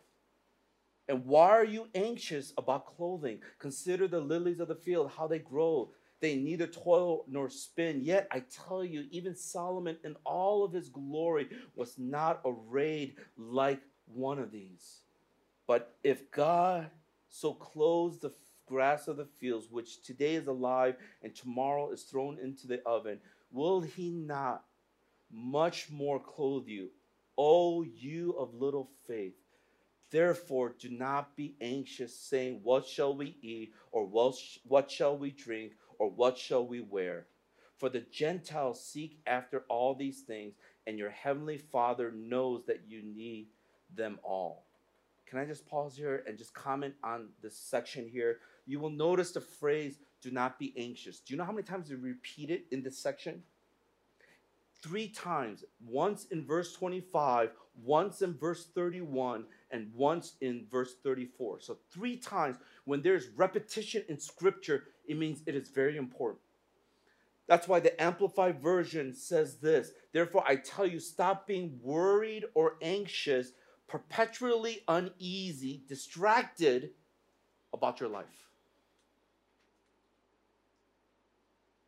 And why are you anxious about clothing? Consider the lilies of the field, how they grow. They neither toil nor spin. Yet I tell you, even Solomon in all of his glory was not arrayed like one of these. But if God so clothes the grass of the fields, which today is alive and tomorrow is thrown into the oven, will he not much more clothe you, O you of little faith? Therefore, do not be anxious, saying, What shall we eat, or what shall we drink, or what shall we wear? For the Gentiles seek after all these things, and your heavenly Father knows that you need them all. Can I just pause here and just comment on this section here? You will notice the phrase, do not be anxious. Do you know how many times we repeat it in this section? Three times. Once in verse 25, once in verse 31, and once in verse 34. So, three times. When there's repetition in scripture, it means it is very important. That's why the Amplified Version says this Therefore, I tell you, stop being worried or anxious, perpetually uneasy, distracted about your life.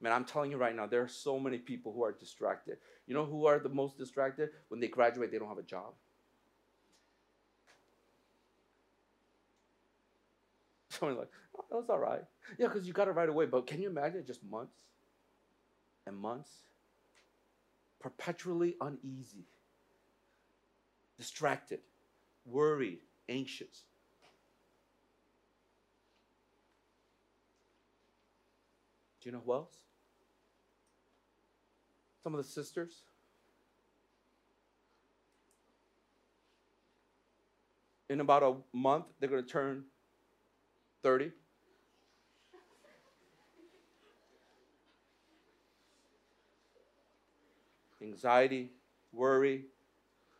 Man, I'm telling you right now, there are so many people who are distracted. You know who are the most distracted? When they graduate, they don't have a job. Someone like, oh, that's all right. Yeah, because you got it right away. But can you imagine just months? and months, perpetually uneasy, distracted, worried, anxious. Do you know who else? Some of the sisters. In about a month, they're going to turn 30. anxiety, worry,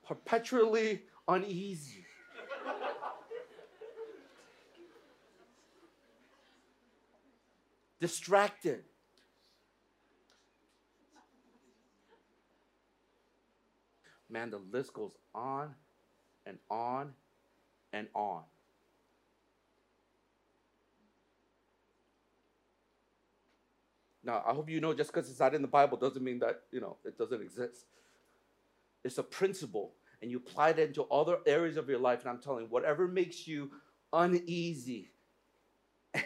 perpetually uneasy. distracted. Man, the list goes on and on and on. Now, I hope you know just because it's not in the Bible doesn't mean that, you know, it doesn't exist. It's a principle, and you apply that into other areas of your life. And I'm telling you, whatever makes you uneasy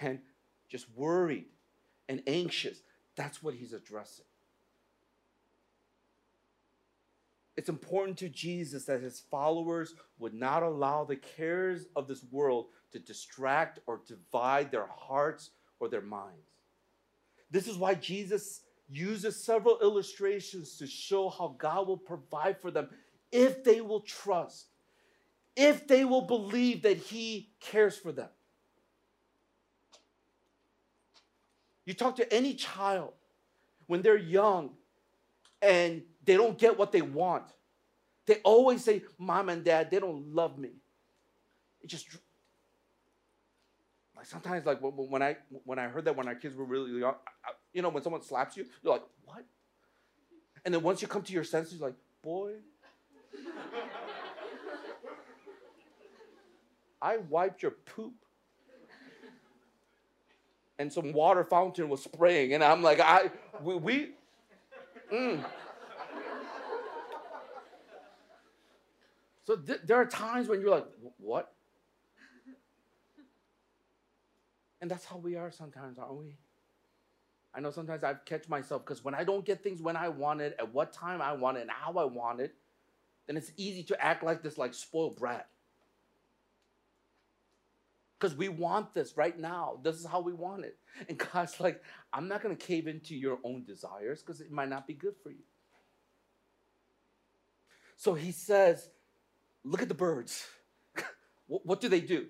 and just worried and anxious, that's what he's addressing. It's important to Jesus that his followers would not allow the cares of this world to distract or divide their hearts or their minds. This is why Jesus uses several illustrations to show how God will provide for them if they will trust, if they will believe that He cares for them. You talk to any child when they're young and they don't get what they want. They always say, Mom and Dad, they don't love me. It just like sometimes, like when I when I heard that when our kids were really young, you know, when someone slaps you, you're like, what? And then once you come to your senses, like, boy, I wiped your poop. And some water fountain was spraying, and I'm like, I we, we mm. So th- there are times when you're like, what? And that's how we are sometimes, aren't we? I know sometimes I catch myself because when I don't get things when I want it, at what time I want it, and how I want it, then it's easy to act like this like spoiled brat. Because we want this right now. This is how we want it. And God's like, I'm not going to cave into your own desires because it might not be good for you. So he says, Look at the birds. what, what do they do?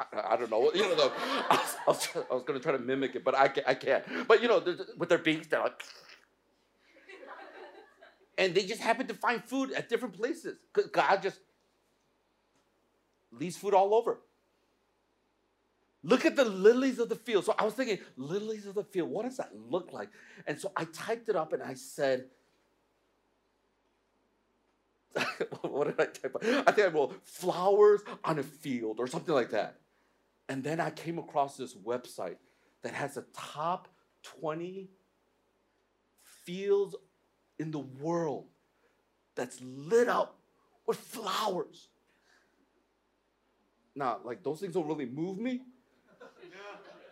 I, I, don't know. You know, I was, was, was going to try to mimic it, but I can't. I can't. But you know, with their beaks, they're like, and they just happen to find food at different places. Cause God just leaves food all over. Look at the lilies of the field. So I was thinking, lilies of the field. What does that look like? And so I typed it up and I said, what did I type? I think I wrote flowers on a field or something like that. And then I came across this website that has the top 20 fields in the world that's lit up with flowers. Now, like those things don't really move me.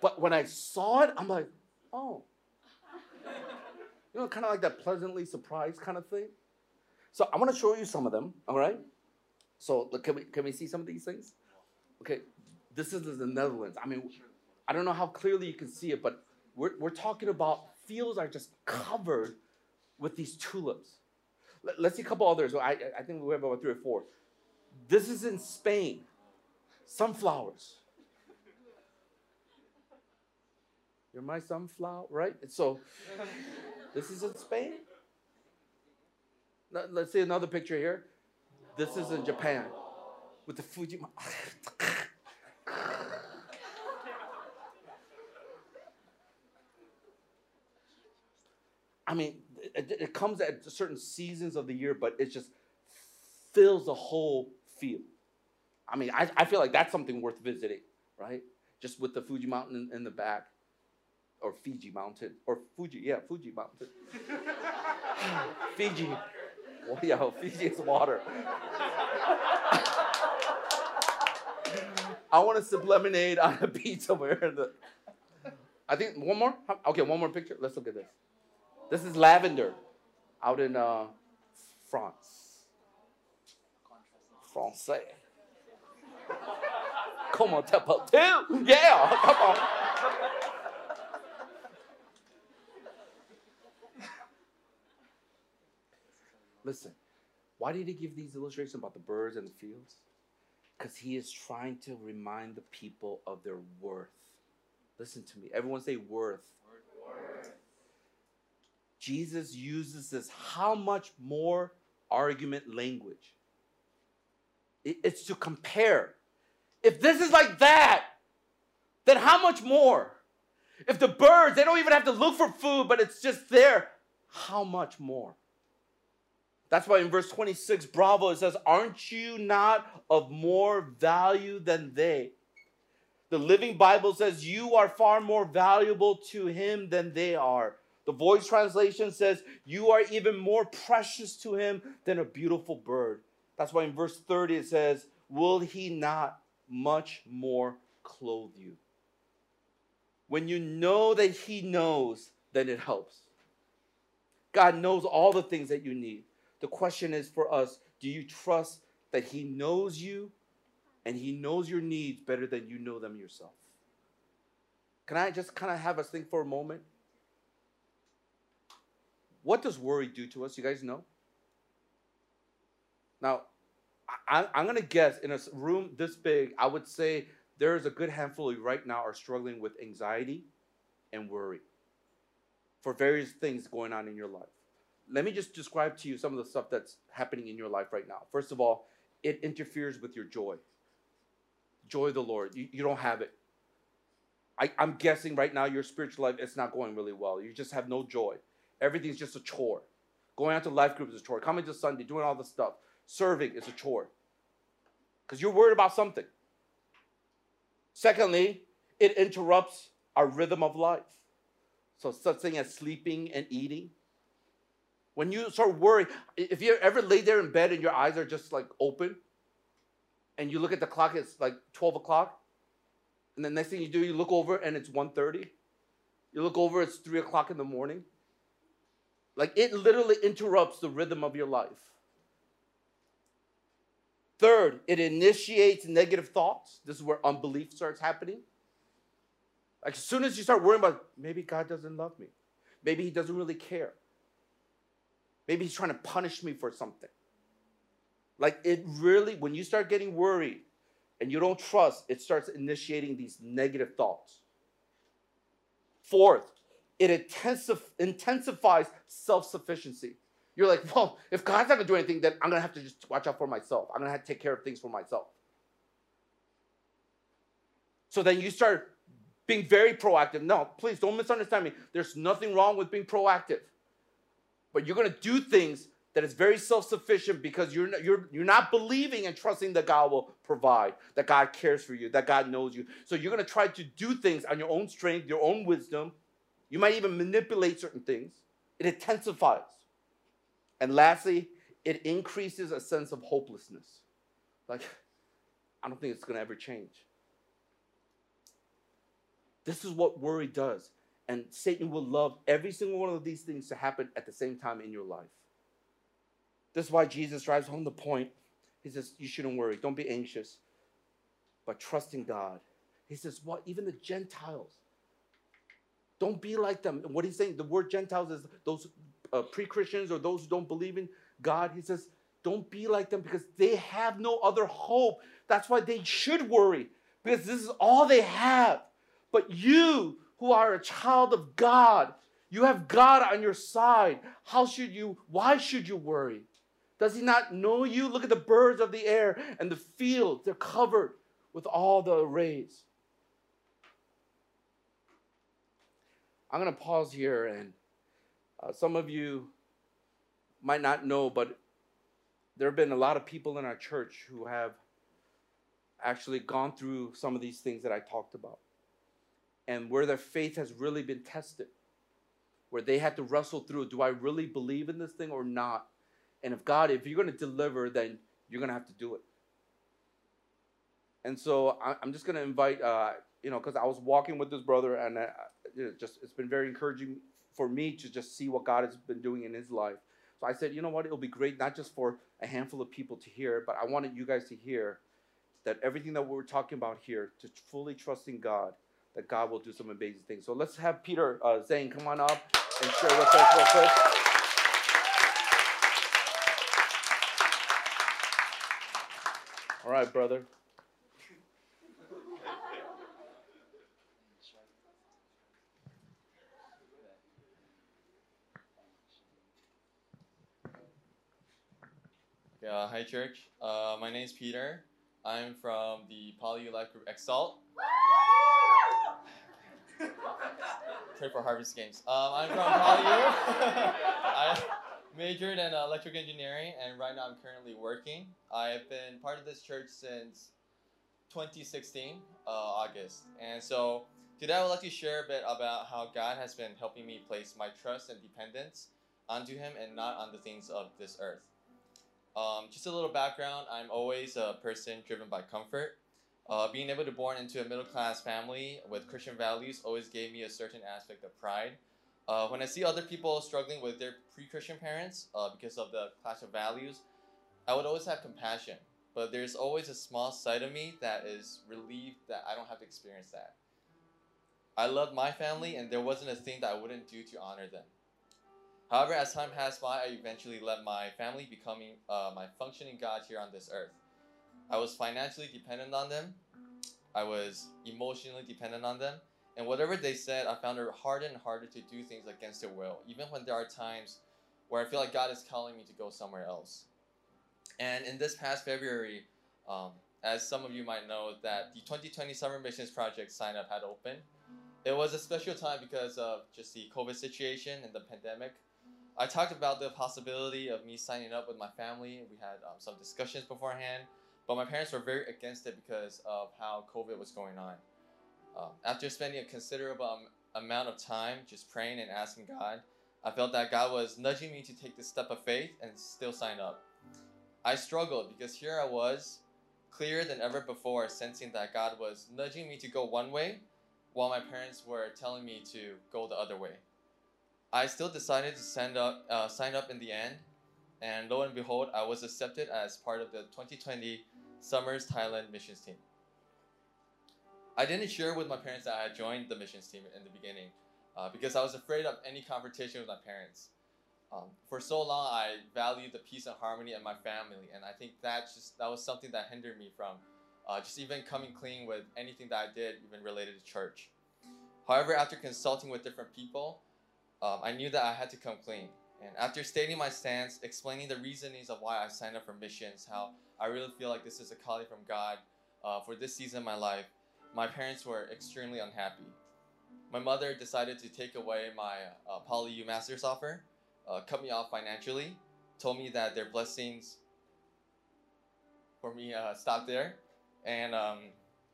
But when I saw it, I'm like, oh. You know, kind of like that pleasantly surprised kind of thing. So I want to show you some of them, all right? So look, can we can we see some of these things? Okay, this is the Netherlands. I mean, I don't know how clearly you can see it, but we're, we're talking about fields are just covered with these tulips. Let, us see a couple others. I, I think we have about three or four. This is in Spain. Sunflowers. You're my sunflower, right? So this is in Spain. Let's see another picture here. This is in Japan with the Fuji. I mean, it, it, comes at certain seasons of the year, but it just fills the whole field. I mean, I, I feel like that's something worth visiting, right? Just with the Fuji Mountain in, in the back, or Fiji Mountain, or Fuji, yeah, Fuji Mountain. Fiji. Well, yeah, Fiji is water. I want to sip lemonade on a beach somewhere. I think one more. Okay, one more picture. Let's look at this. This is lavender, out in uh, France. Français. come on, tap t'appelles-tu? Yeah, come on. Listen, why did he give these illustrations about the birds and the fields? Because he is trying to remind the people of their worth. Listen to me. Everyone say worth. worth. Jesus uses this how much more argument language. It's to compare. If this is like that, then how much more? If the birds, they don't even have to look for food, but it's just there, how much more? That's why in verse 26, bravo, it says, Aren't you not of more value than they? The Living Bible says, You are far more valuable to him than they are. The Voice translation says, You are even more precious to him than a beautiful bird. That's why in verse 30 it says, Will he not much more clothe you? When you know that he knows, then it helps. God knows all the things that you need. The question is for us do you trust that He knows you and He knows your needs better than you know them yourself? Can I just kind of have us think for a moment? What does worry do to us? You guys know? Now, I, am going to guess in a room this big, I would say there is a good handful of you right now are struggling with anxiety and worry for various things going on in your life let me just describe to you some of the stuff that's happening in your life right now. First of all, it interferes with your joy. Joy of the Lord. You, you don't have it. I, I'm guessing right now your spiritual life is not going really well. You just have no joy. Everything's just a chore. Going out to life group is a chore. Coming to Sunday, doing all this stuff. Serving is a chore. Because you're worried about something. Secondly, it interrupts our rhythm of life. So such thing as sleeping and eating when you start worrying, if you ever lay there in bed and your eyes are just like open, and you look at the clock, it's like 12 o'clock, and the next thing you do, you look over and it's 1.30. You look over, it's 3 o'clock in the morning. Like it literally interrupts the rhythm of your life. Third, it initiates negative thoughts. This is where unbelief starts happening. Like as soon as you start worrying about maybe God doesn't love me, maybe He doesn't really care, Maybe he's trying to punish me for something. Like it really, when you start getting worried and you don't trust, it starts initiating these negative thoughts. Fourth, it intensif- intensifies self sufficiency. You're like, well, if God's not gonna do anything, then I'm gonna have to just watch out for myself. I'm gonna have to take care of things for myself. So then you start being very proactive. No, please don't misunderstand me. There's nothing wrong with being proactive but you're to do things that is very self-sufficient because you're not, you're you're not believing and trusting that God will provide, that God cares for you, that God knows you. So you're to try to do things on your own strength, your own wisdom. You might even manipulate certain things. It intensifies. And lastly, it increases a sense of hopelessness. Like I don't think it's going to ever change. This is what worry does. And Satan will love every single one of these things to happen at the same time in your life. This is why Jesus drives home the point. He says, You shouldn't worry. Don't be anxious, but trust in God. He says, What? Even the Gentiles. Don't be like them. what he's saying, the word Gentiles is those uh, pre Christians or those who don't believe in God. He says, Don't be like them because they have no other hope. That's why they should worry because this is all they have. But you, who are a child of God, you have God on your side. How should you, why should you worry? Does he not know you? Look at the birds of the air and the fields, they're covered with all the arrays. I'm going to pause here, and uh, some of you might not know, but there have been a lot of people in our church who have actually gone through some of these things that I talked about and where their faith has really been tested, where they had to wrestle through do I really believe in this thing or not? And if God, if you're going to deliver, then you're going to have to do it. And so I, am just going to invite, uh, you know, because I was walking with this brother, and I, you just it's been very encouraging for me to just see what God has been doing in his life. So I said, you know what, it'll be great not just for a handful of people to hear, but I wanted you guys to hear that everything that we're talking about here, to fully trusting God that God will do some amazing things. So let's have Peter uh, Zane come on up and share with us real quick. All right, brother. Yeah, hi church. Uh, my name is Peter. I'm from the Poly Life Group Exalt. Pray for Harvest Games. Um, I'm from PolyU. I majored in electrical engineering, and right now I'm currently working. I've been part of this church since 2016, uh, August. And so today I would like to share a bit about how God has been helping me place my trust and dependence onto Him and not on the things of this earth. Um, just a little background I'm always a person driven by comfort. Uh, being able to born into a middle class family with Christian values always gave me a certain aspect of pride. Uh, when I see other people struggling with their pre-Christian parents uh, because of the clash of values, I would always have compassion. But there's always a small side of me that is relieved that I don't have to experience that. I love my family, and there wasn't a thing that I wouldn't do to honor them. However, as time passed by, I eventually let my family becoming uh, my functioning God here on this earth. I was financially dependent on them. I was emotionally dependent on them. And whatever they said, I found it harder and harder to do things against their will, even when there are times where I feel like God is calling me to go somewhere else. And in this past February, um, as some of you might know, that the 2020 Summer Missions Project sign up had opened. It was a special time because of just the COVID situation and the pandemic. I talked about the possibility of me signing up with my family. We had um, some discussions beforehand. But my parents were very against it because of how COVID was going on. Um, after spending a considerable um, amount of time just praying and asking God, I felt that God was nudging me to take this step of faith and still sign up. I struggled because here I was, clearer than ever before, sensing that God was nudging me to go one way while my parents were telling me to go the other way. I still decided to send up, uh, sign up in the end, and lo and behold, I was accepted as part of the 2020 Summers Thailand missions team. I didn't share with my parents that I had joined the missions team in the beginning uh, because I was afraid of any confrontation with my parents. Um, for so long, I valued the peace and harmony in my family, and I think that just that was something that hindered me from uh, just even coming clean with anything that I did, even related to church. However, after consulting with different people, um, I knew that I had to come clean. And after stating my stance, explaining the reasonings of why I signed up for missions, how I really feel like this is a calling from God uh, for this season of my life. My parents were extremely unhappy. My mother decided to take away my uh, U master's offer, uh, cut me off financially, told me that their blessings for me uh, stopped there, and um,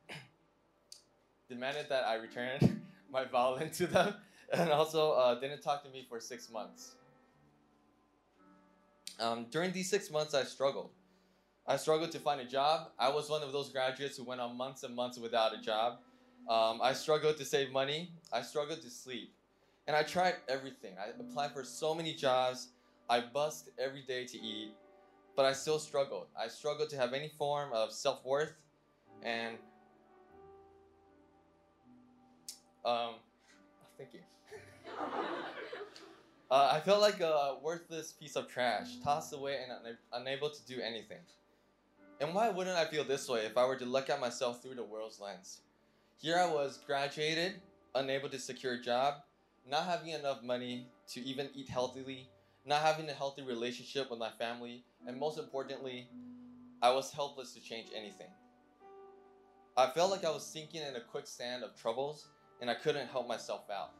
demanded that I return my violin to them, and also uh, didn't talk to me for six months. Um, during these six months, I struggled. I struggled to find a job. I was one of those graduates who went on months and months without a job. Um, I struggled to save money. I struggled to sleep. And I tried everything. I applied for so many jobs. I bust every day to eat. But I still struggled. I struggled to have any form of self worth. And um, thank you. uh, I felt like a worthless piece of trash, tossed away and una- unable to do anything. And why wouldn't I feel this way if I were to look at myself through the world's lens? Here I was, graduated, unable to secure a job, not having enough money to even eat healthily, not having a healthy relationship with my family, and most importantly, I was helpless to change anything. I felt like I was sinking in a quicksand of troubles and I couldn't help myself out.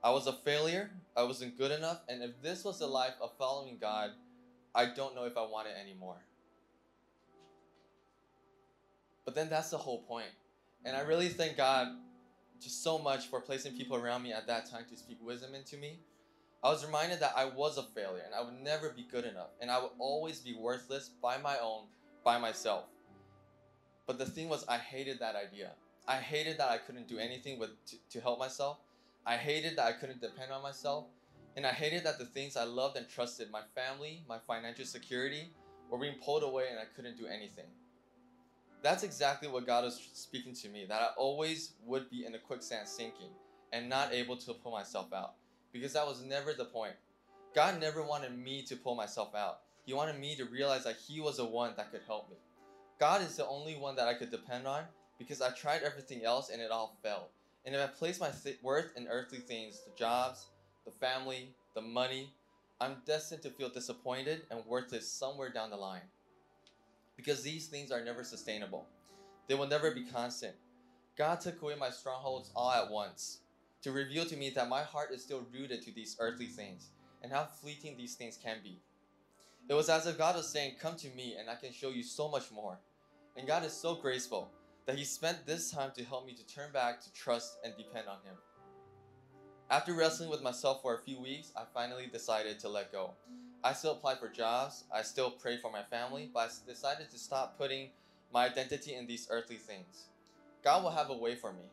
I was a failure, I wasn't good enough, and if this was the life of following God, I don't know if I want it anymore. But then that's the whole point. And I really thank God just so much for placing people around me at that time to speak wisdom into me. I was reminded that I was a failure and I would never be good enough and I would always be worthless by my own, by myself. But the thing was, I hated that idea. I hated that I couldn't do anything with to, to help myself. I hated that I couldn't depend on myself. And I hated that the things I loved and trusted, my family, my financial security, were being pulled away and I couldn't do anything. That's exactly what God was speaking to me that I always would be in a quicksand sinking and not able to pull myself out because that was never the point. God never wanted me to pull myself out. He wanted me to realize that He was the one that could help me. God is the only one that I could depend on because I tried everything else and it all failed. And if I place my th- worth in earthly things, the jobs, the family, the money, I'm destined to feel disappointed and worthless somewhere down the line because these things are never sustainable. They will never be constant. God took away my strongholds all at once to reveal to me that my heart is still rooted to these earthly things and how fleeting these things can be. It was as if God was saying, Come to me and I can show you so much more. And God is so graceful that He spent this time to help me to turn back to trust and depend on Him. After wrestling with myself for a few weeks, I finally decided to let go. I still applied for jobs, I still prayed for my family, but I decided to stop putting my identity in these earthly things. God will have a way for me.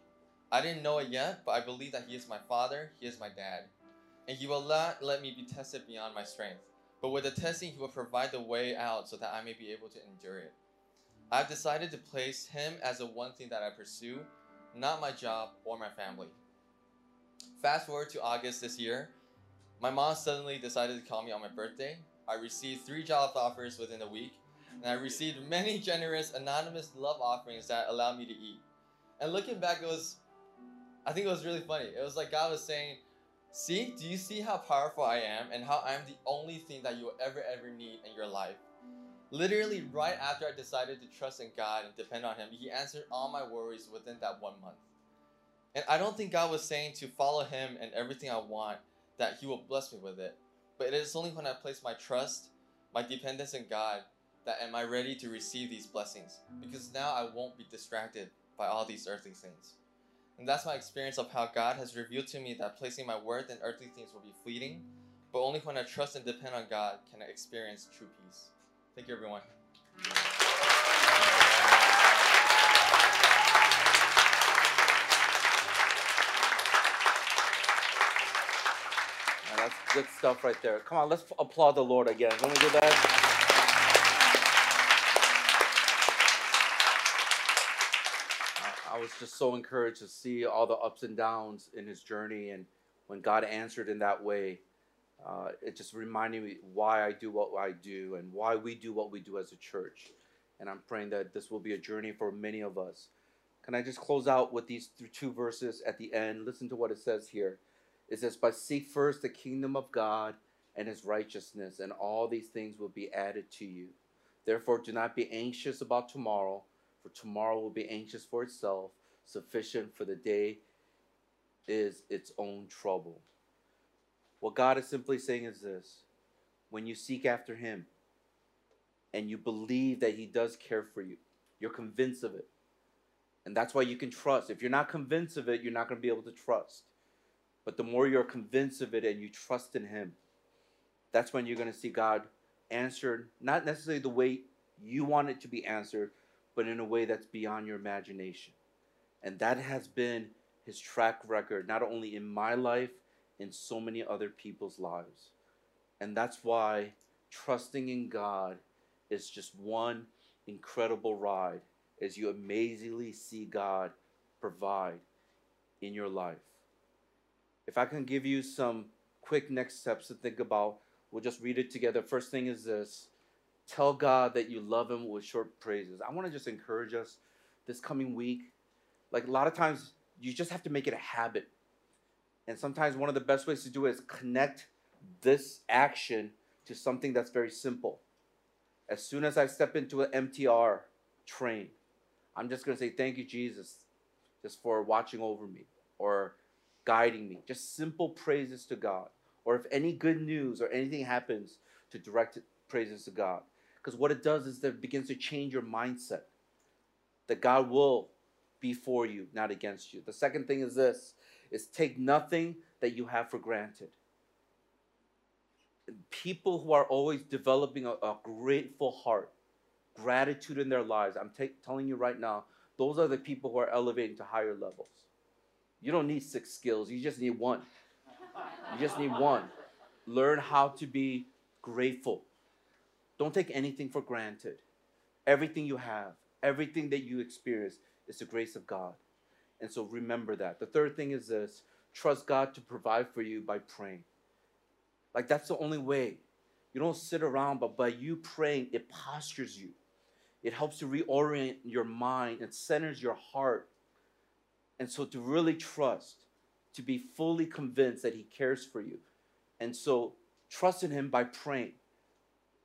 I didn't know it yet, but I believe that He is my Father, He is my dad. And He will not let me be tested beyond my strength. But with the testing, He will provide the way out so that I may be able to endure it. I've decided to place Him as the one thing that I pursue, not my job or my family. Fast forward to August this year, my mom suddenly decided to call me on my birthday. I received three job offers within a week, and I received many generous anonymous love offerings that allowed me to eat. And looking back, it was, I think it was really funny. It was like God was saying, See, do you see how powerful I am and how I'm the only thing that you will ever, ever need in your life? Literally, right after I decided to trust in God and depend on Him, He answered all my worries within that one month. And I don't think God was saying to follow Him and everything I want, that He will bless me with it. But it is only when I place my trust, my dependence in God, that am I ready to receive these blessings. Because now I won't be distracted by all these earthly things. And that's my experience of how God has revealed to me that placing my worth in earthly things will be fleeting, but only when I trust and depend on God can I experience true peace. Thank you, everyone. Now, that's good stuff right there. Come on, let's applaud the Lord again. Can we do that? I- I was just so encouraged to see all the ups and downs in his journey, and when God answered in that way, uh, it just reminded me why I do what I do and why we do what we do as a church. And I'm praying that this will be a journey for many of us. Can I just close out with these two verses at the end? Listen to what it says here. It says, But seek first the kingdom of God and his righteousness, and all these things will be added to you. Therefore, do not be anxious about tomorrow, for tomorrow will be anxious for itself. Sufficient for the day is its own trouble. What God is simply saying is this when you seek after him and you believe that he does care for you, you're convinced of it. And that's why you can trust. If you're not convinced of it, you're not going to be able to trust. But the more you're convinced of it and you trust in Him, that's when you're going to see God answered, not necessarily the way You want it to be answered, but in a way that's beyond your imagination. And that has been his track record, not only in my life, in so many other people's lives. And that's why trusting in God is just one incredible ride as you amazingly see God provide in your life. If I can give you some quick next steps to think about, we'll just read it together. First thing is this tell God that you love Him with short praises. I want to just encourage us this coming week. Like a lot of times, you just have to make it a habit. And sometimes one of the best ways to do it is connect this action to something that's very simple. As soon as I step into an MTR train, I'm just going to say, Thank you, Jesus, just for watching over me or guiding me. Just simple praises to God. Or if any good news or anything happens, to direct praises to God. Because what it does is that it begins to change your mindset that God will be for you, not against you. The second thing is this is take nothing that you have for granted. People who are always developing a, a grateful heart, gratitude in their lives, I'm t- telling you right now, those are the people who are elevating to higher levels. You don't need six skills, you just need one. You just need one. Learn how to be grateful. Don't take anything for granted. Everything you have, everything that you experience is the grace of God. And so remember that. The third thing is this trust God to provide for you by praying. Like that's the only way. You don't sit around, but by you praying, it postures you. It helps to reorient your mind and centers your heart. And so to really trust, to be fully convinced that He cares for you. And so trust in Him by praying.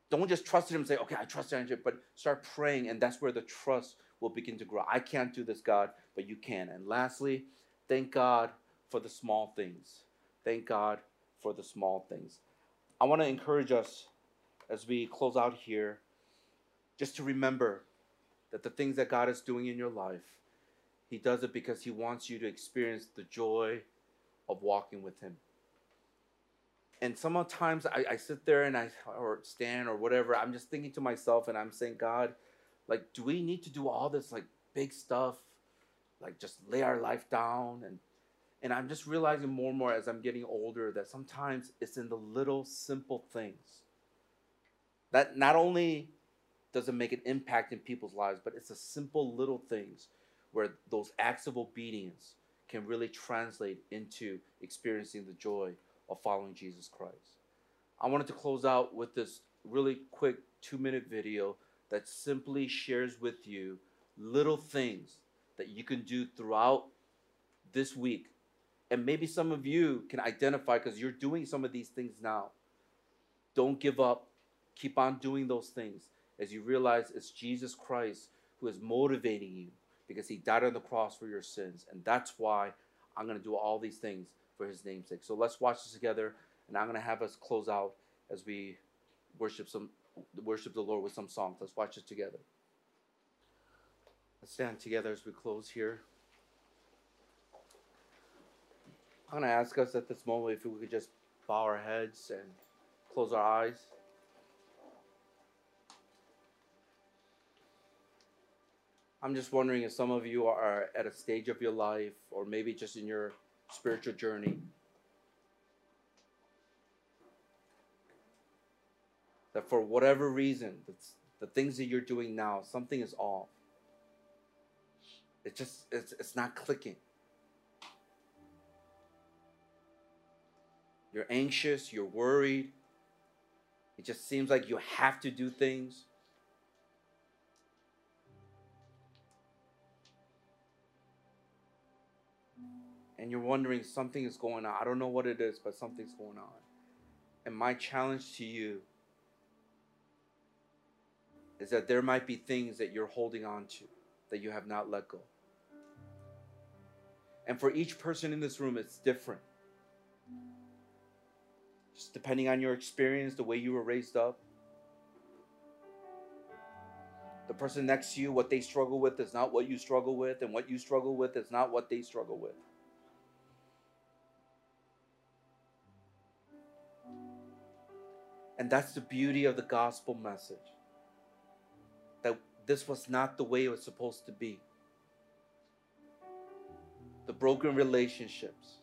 Don't just trust in Him and say, okay, I trust in Him, but start praying, and that's where the trust will begin to grow. I can't do this, God, but you can. And lastly, thank God for the small things. Thank God for the small things. I want to encourage us as we close out here just to remember that the things that God is doing in your life, He does it because He wants you to experience the joy of walking with Him. And sometimes I, I sit there and I, or stand or whatever, I'm just thinking to myself and I'm saying, God, like, do we need to do all this like big stuff? Like, just lay our life down and and I'm just realizing more and more as I'm getting older that sometimes it's in the little simple things that not only does it make an impact in people's lives, but it's the simple little things where those acts of obedience can really translate into experiencing the joy of following Jesus Christ. I wanted to close out with this really quick two minute video that simply shares with you little things that you can do throughout this week. And maybe some of you can identify because you're doing some of these things now. Don't give up. Keep on doing those things as you realize it's Jesus Christ who is motivating you because he died on the cross for your sins. And that's why I'm going to do all these things for his namesake. So let's watch this together, and I'm going to have us close out as we worship some worship the Lord with some songs. Let's watch it together. Let's stand together as we close here. I'm going to ask us at this moment if we could just bow our heads and close our eyes. I'm just wondering if some of you are at a stage of your life, or maybe just in your spiritual journey, that for whatever reason, the things that you're doing now, something is off. It just it's, it's not clicking. You're anxious, you're worried. It just seems like you have to do things. And you're wondering something is going on. I don't know what it is, but something's going on. And my challenge to you is that there might be things that you're holding on to that you have not let go. And for each person in this room, it's different. Just depending on your experience, the way you were raised up. The person next to you, what they struggle with is not what you struggle with, and what you struggle with is not what they struggle with. And that's the beauty of the gospel message this was not the way it was supposed to be. The broken relationships,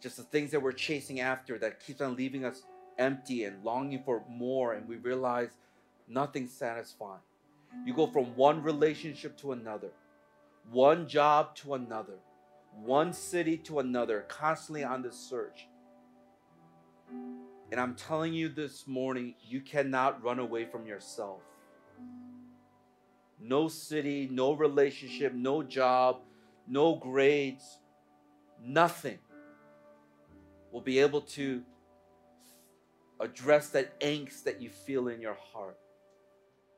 just the things that we're chasing after that keeps on leaving us empty and longing for more, and we realize nothing's satisfying. You go from one relationship to another, one job to another, one city to another, constantly on this search. And I'm telling you this morning, you cannot run away from yourself. No city, no relationship, no job, no grades, nothing will be able to address that angst that you feel in your heart.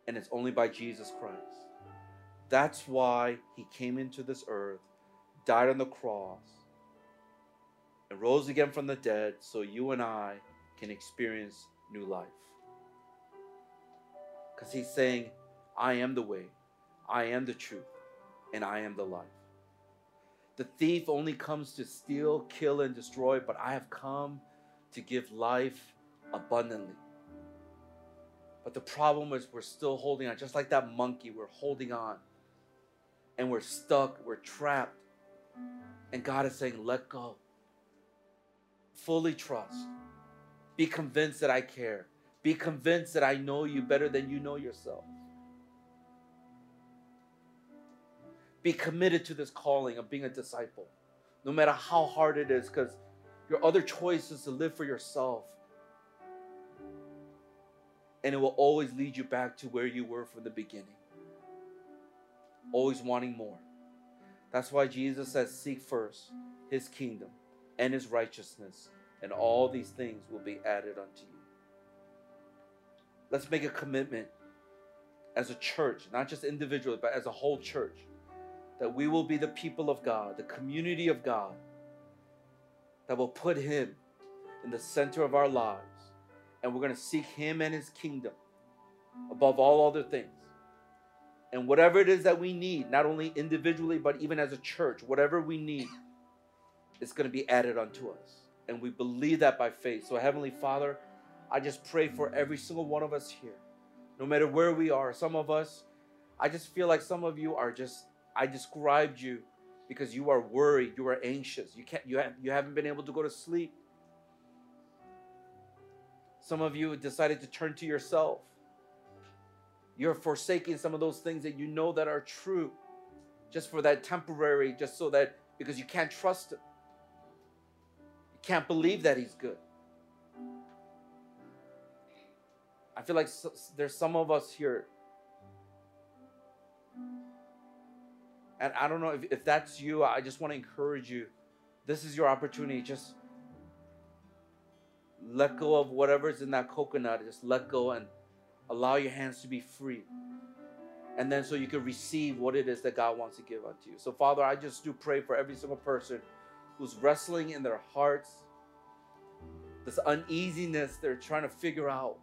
And it's only by Jesus Christ. That's why he came into this earth, died on the cross, and rose again from the dead so you and I can experience new life. Because he's saying, I am the way, I am the truth, and I am the life. The thief only comes to steal, kill, and destroy, but I have come to give life abundantly. But the problem is we're still holding on, just like that monkey, we're holding on. And we're stuck, we're trapped. And God is saying, let go. Fully trust. Be convinced that I care. Be convinced that I know you better than you know yourself. Be committed to this calling of being a disciple, no matter how hard it is, because your other choice is to live for yourself. And it will always lead you back to where you were from the beginning. Always wanting more. That's why Jesus says, Seek first his kingdom and his righteousness, and all these things will be added unto you. Let's make a commitment as a church, not just individually, but as a whole church, that we will be the people of God, the community of God, that will put Him in the center of our lives. And we're going to seek Him and His kingdom above all other things. And whatever it is that we need, not only individually, but even as a church, whatever we need is going to be added unto us. And we believe that by faith. So, Heavenly Father, I just pray for every single one of us here, no matter where we are. Some of us, I just feel like some of you are just, I described you because you are worried, you are anxious, you can't, you, have, you haven't been able to go to sleep. Some of you decided to turn to yourself. You're forsaking some of those things that you know that are true just for that temporary, just so that because you can't trust him. You can't believe that he's good. I feel like there's some of us here. And I don't know if, if that's you, I just want to encourage you. This is your opportunity. Just let go of whatever's in that coconut. Just let go and allow your hands to be free. And then so you can receive what it is that God wants to give unto you. So, Father, I just do pray for every single person who's wrestling in their hearts, this uneasiness they're trying to figure out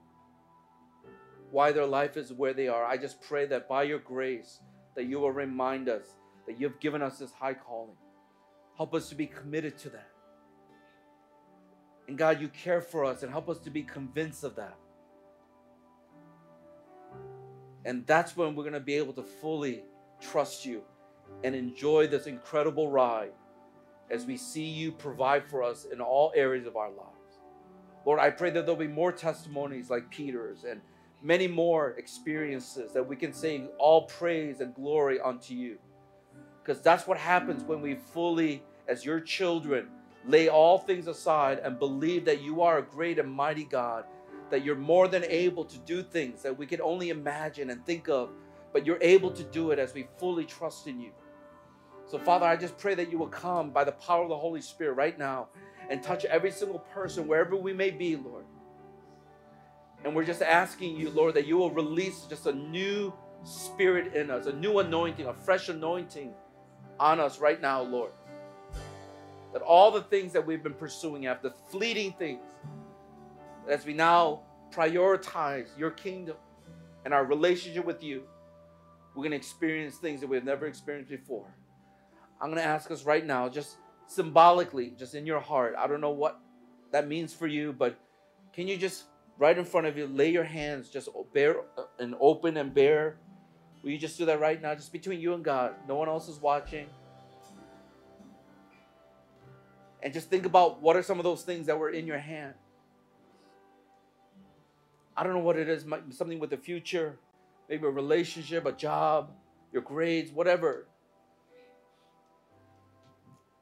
why their life is where they are. I just pray that by your grace, that you will remind us that you've given us this high calling. Help us to be committed to that. And God, you care for us and help us to be convinced of that. And that's when we're going to be able to fully trust you and enjoy this incredible ride as we see you provide for us in all areas of our lives. Lord, I pray that there'll be more testimonies like Peter's and many more experiences that we can say all praise and glory unto you. Because that's what happens when we fully, as your children, lay all things aside and believe that you are a great and mighty God, that you're more than able to do things that we can only imagine and think of, but you're able to do it as we fully trust in you. So, Father, I just pray that you will come by the power of the Holy Spirit right now and touch every single person wherever we may be, Lord. And we're just asking you, Lord, that you will release just a new spirit in us, a new anointing, a fresh anointing on us right now, Lord. That all the things that we've been pursuing after, fleeting things, as we now prioritize your kingdom and our relationship with you, we're going to experience things that we've never experienced before. I'm going to ask us right now, just symbolically, just in your heart. I don't know what that means for you, but can you just right in front of you, lay your hands just bare uh, and open and bare. Will you just do that right now, just between you and God? No one else is watching. And just think about what are some of those things that were in your hand. I don't know what it is, something with the future, maybe a relationship, a job, your grades, whatever.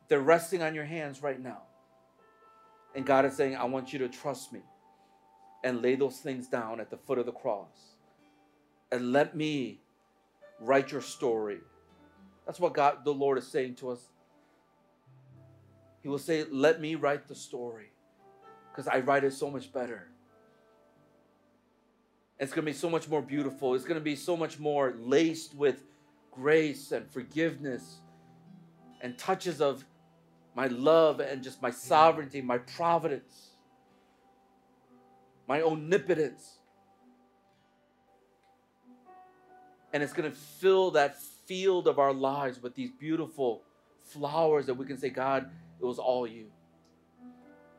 They're resting on your hands right now. And God is saying, I want you to trust me and lay those things down at the foot of the cross. And let me write your story. That's what God, the Lord, is saying to us. He will say, Let me write the story because I write it so much better. It's going to be so much more beautiful. It's going to be so much more laced with grace and forgiveness and touches of my love and just my sovereignty, my providence, my omnipotence. And it's going to fill that field of our lives with these beautiful flowers that we can say, God, it was all you.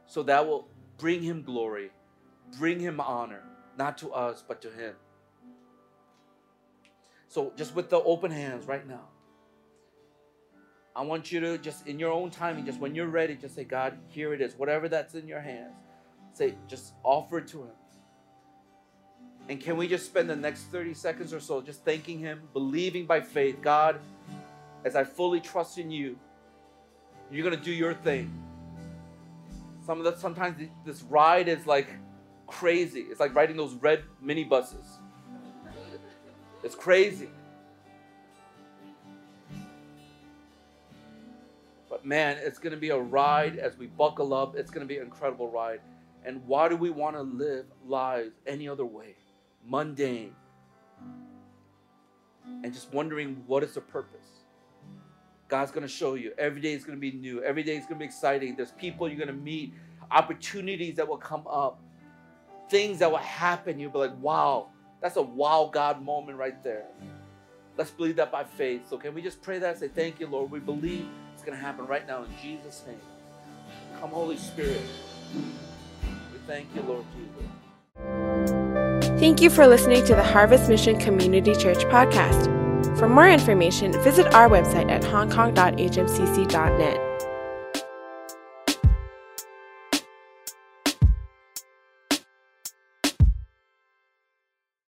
So that will bring him glory, bring him honor, not to us, but to him. So just with the open hands right now, I want you to just in your own timing, just when you're ready, just say, God, here it is. Whatever that's in your hands, say, just offer it to him. And can we just spend the next 30 seconds or so just thanking him, believing by faith, God, as I fully trust in you, you're gonna do your thing. Some of the sometimes this ride is like crazy. It's like riding those red minibuses. It's crazy. But man, it's gonna be a ride as we buckle up. It's gonna be an incredible ride. And why do we want to live lives any other way? Mundane. And just wondering what is the purpose? God's going to show you. Every day is going to be new. Every day is going to be exciting. There's people you're going to meet, opportunities that will come up, things that will happen. You'll be like, wow, that's a wow God moment right there. Let's believe that by faith. So, can we just pray that? Say, Thank you, Lord. We believe it's going to happen right now in Jesus' name. Come, Holy Spirit. We thank you, Lord Jesus. Thank you for listening to the Harvest Mission Community Church podcast. For more information, visit our website at hongkong.hmcc.net.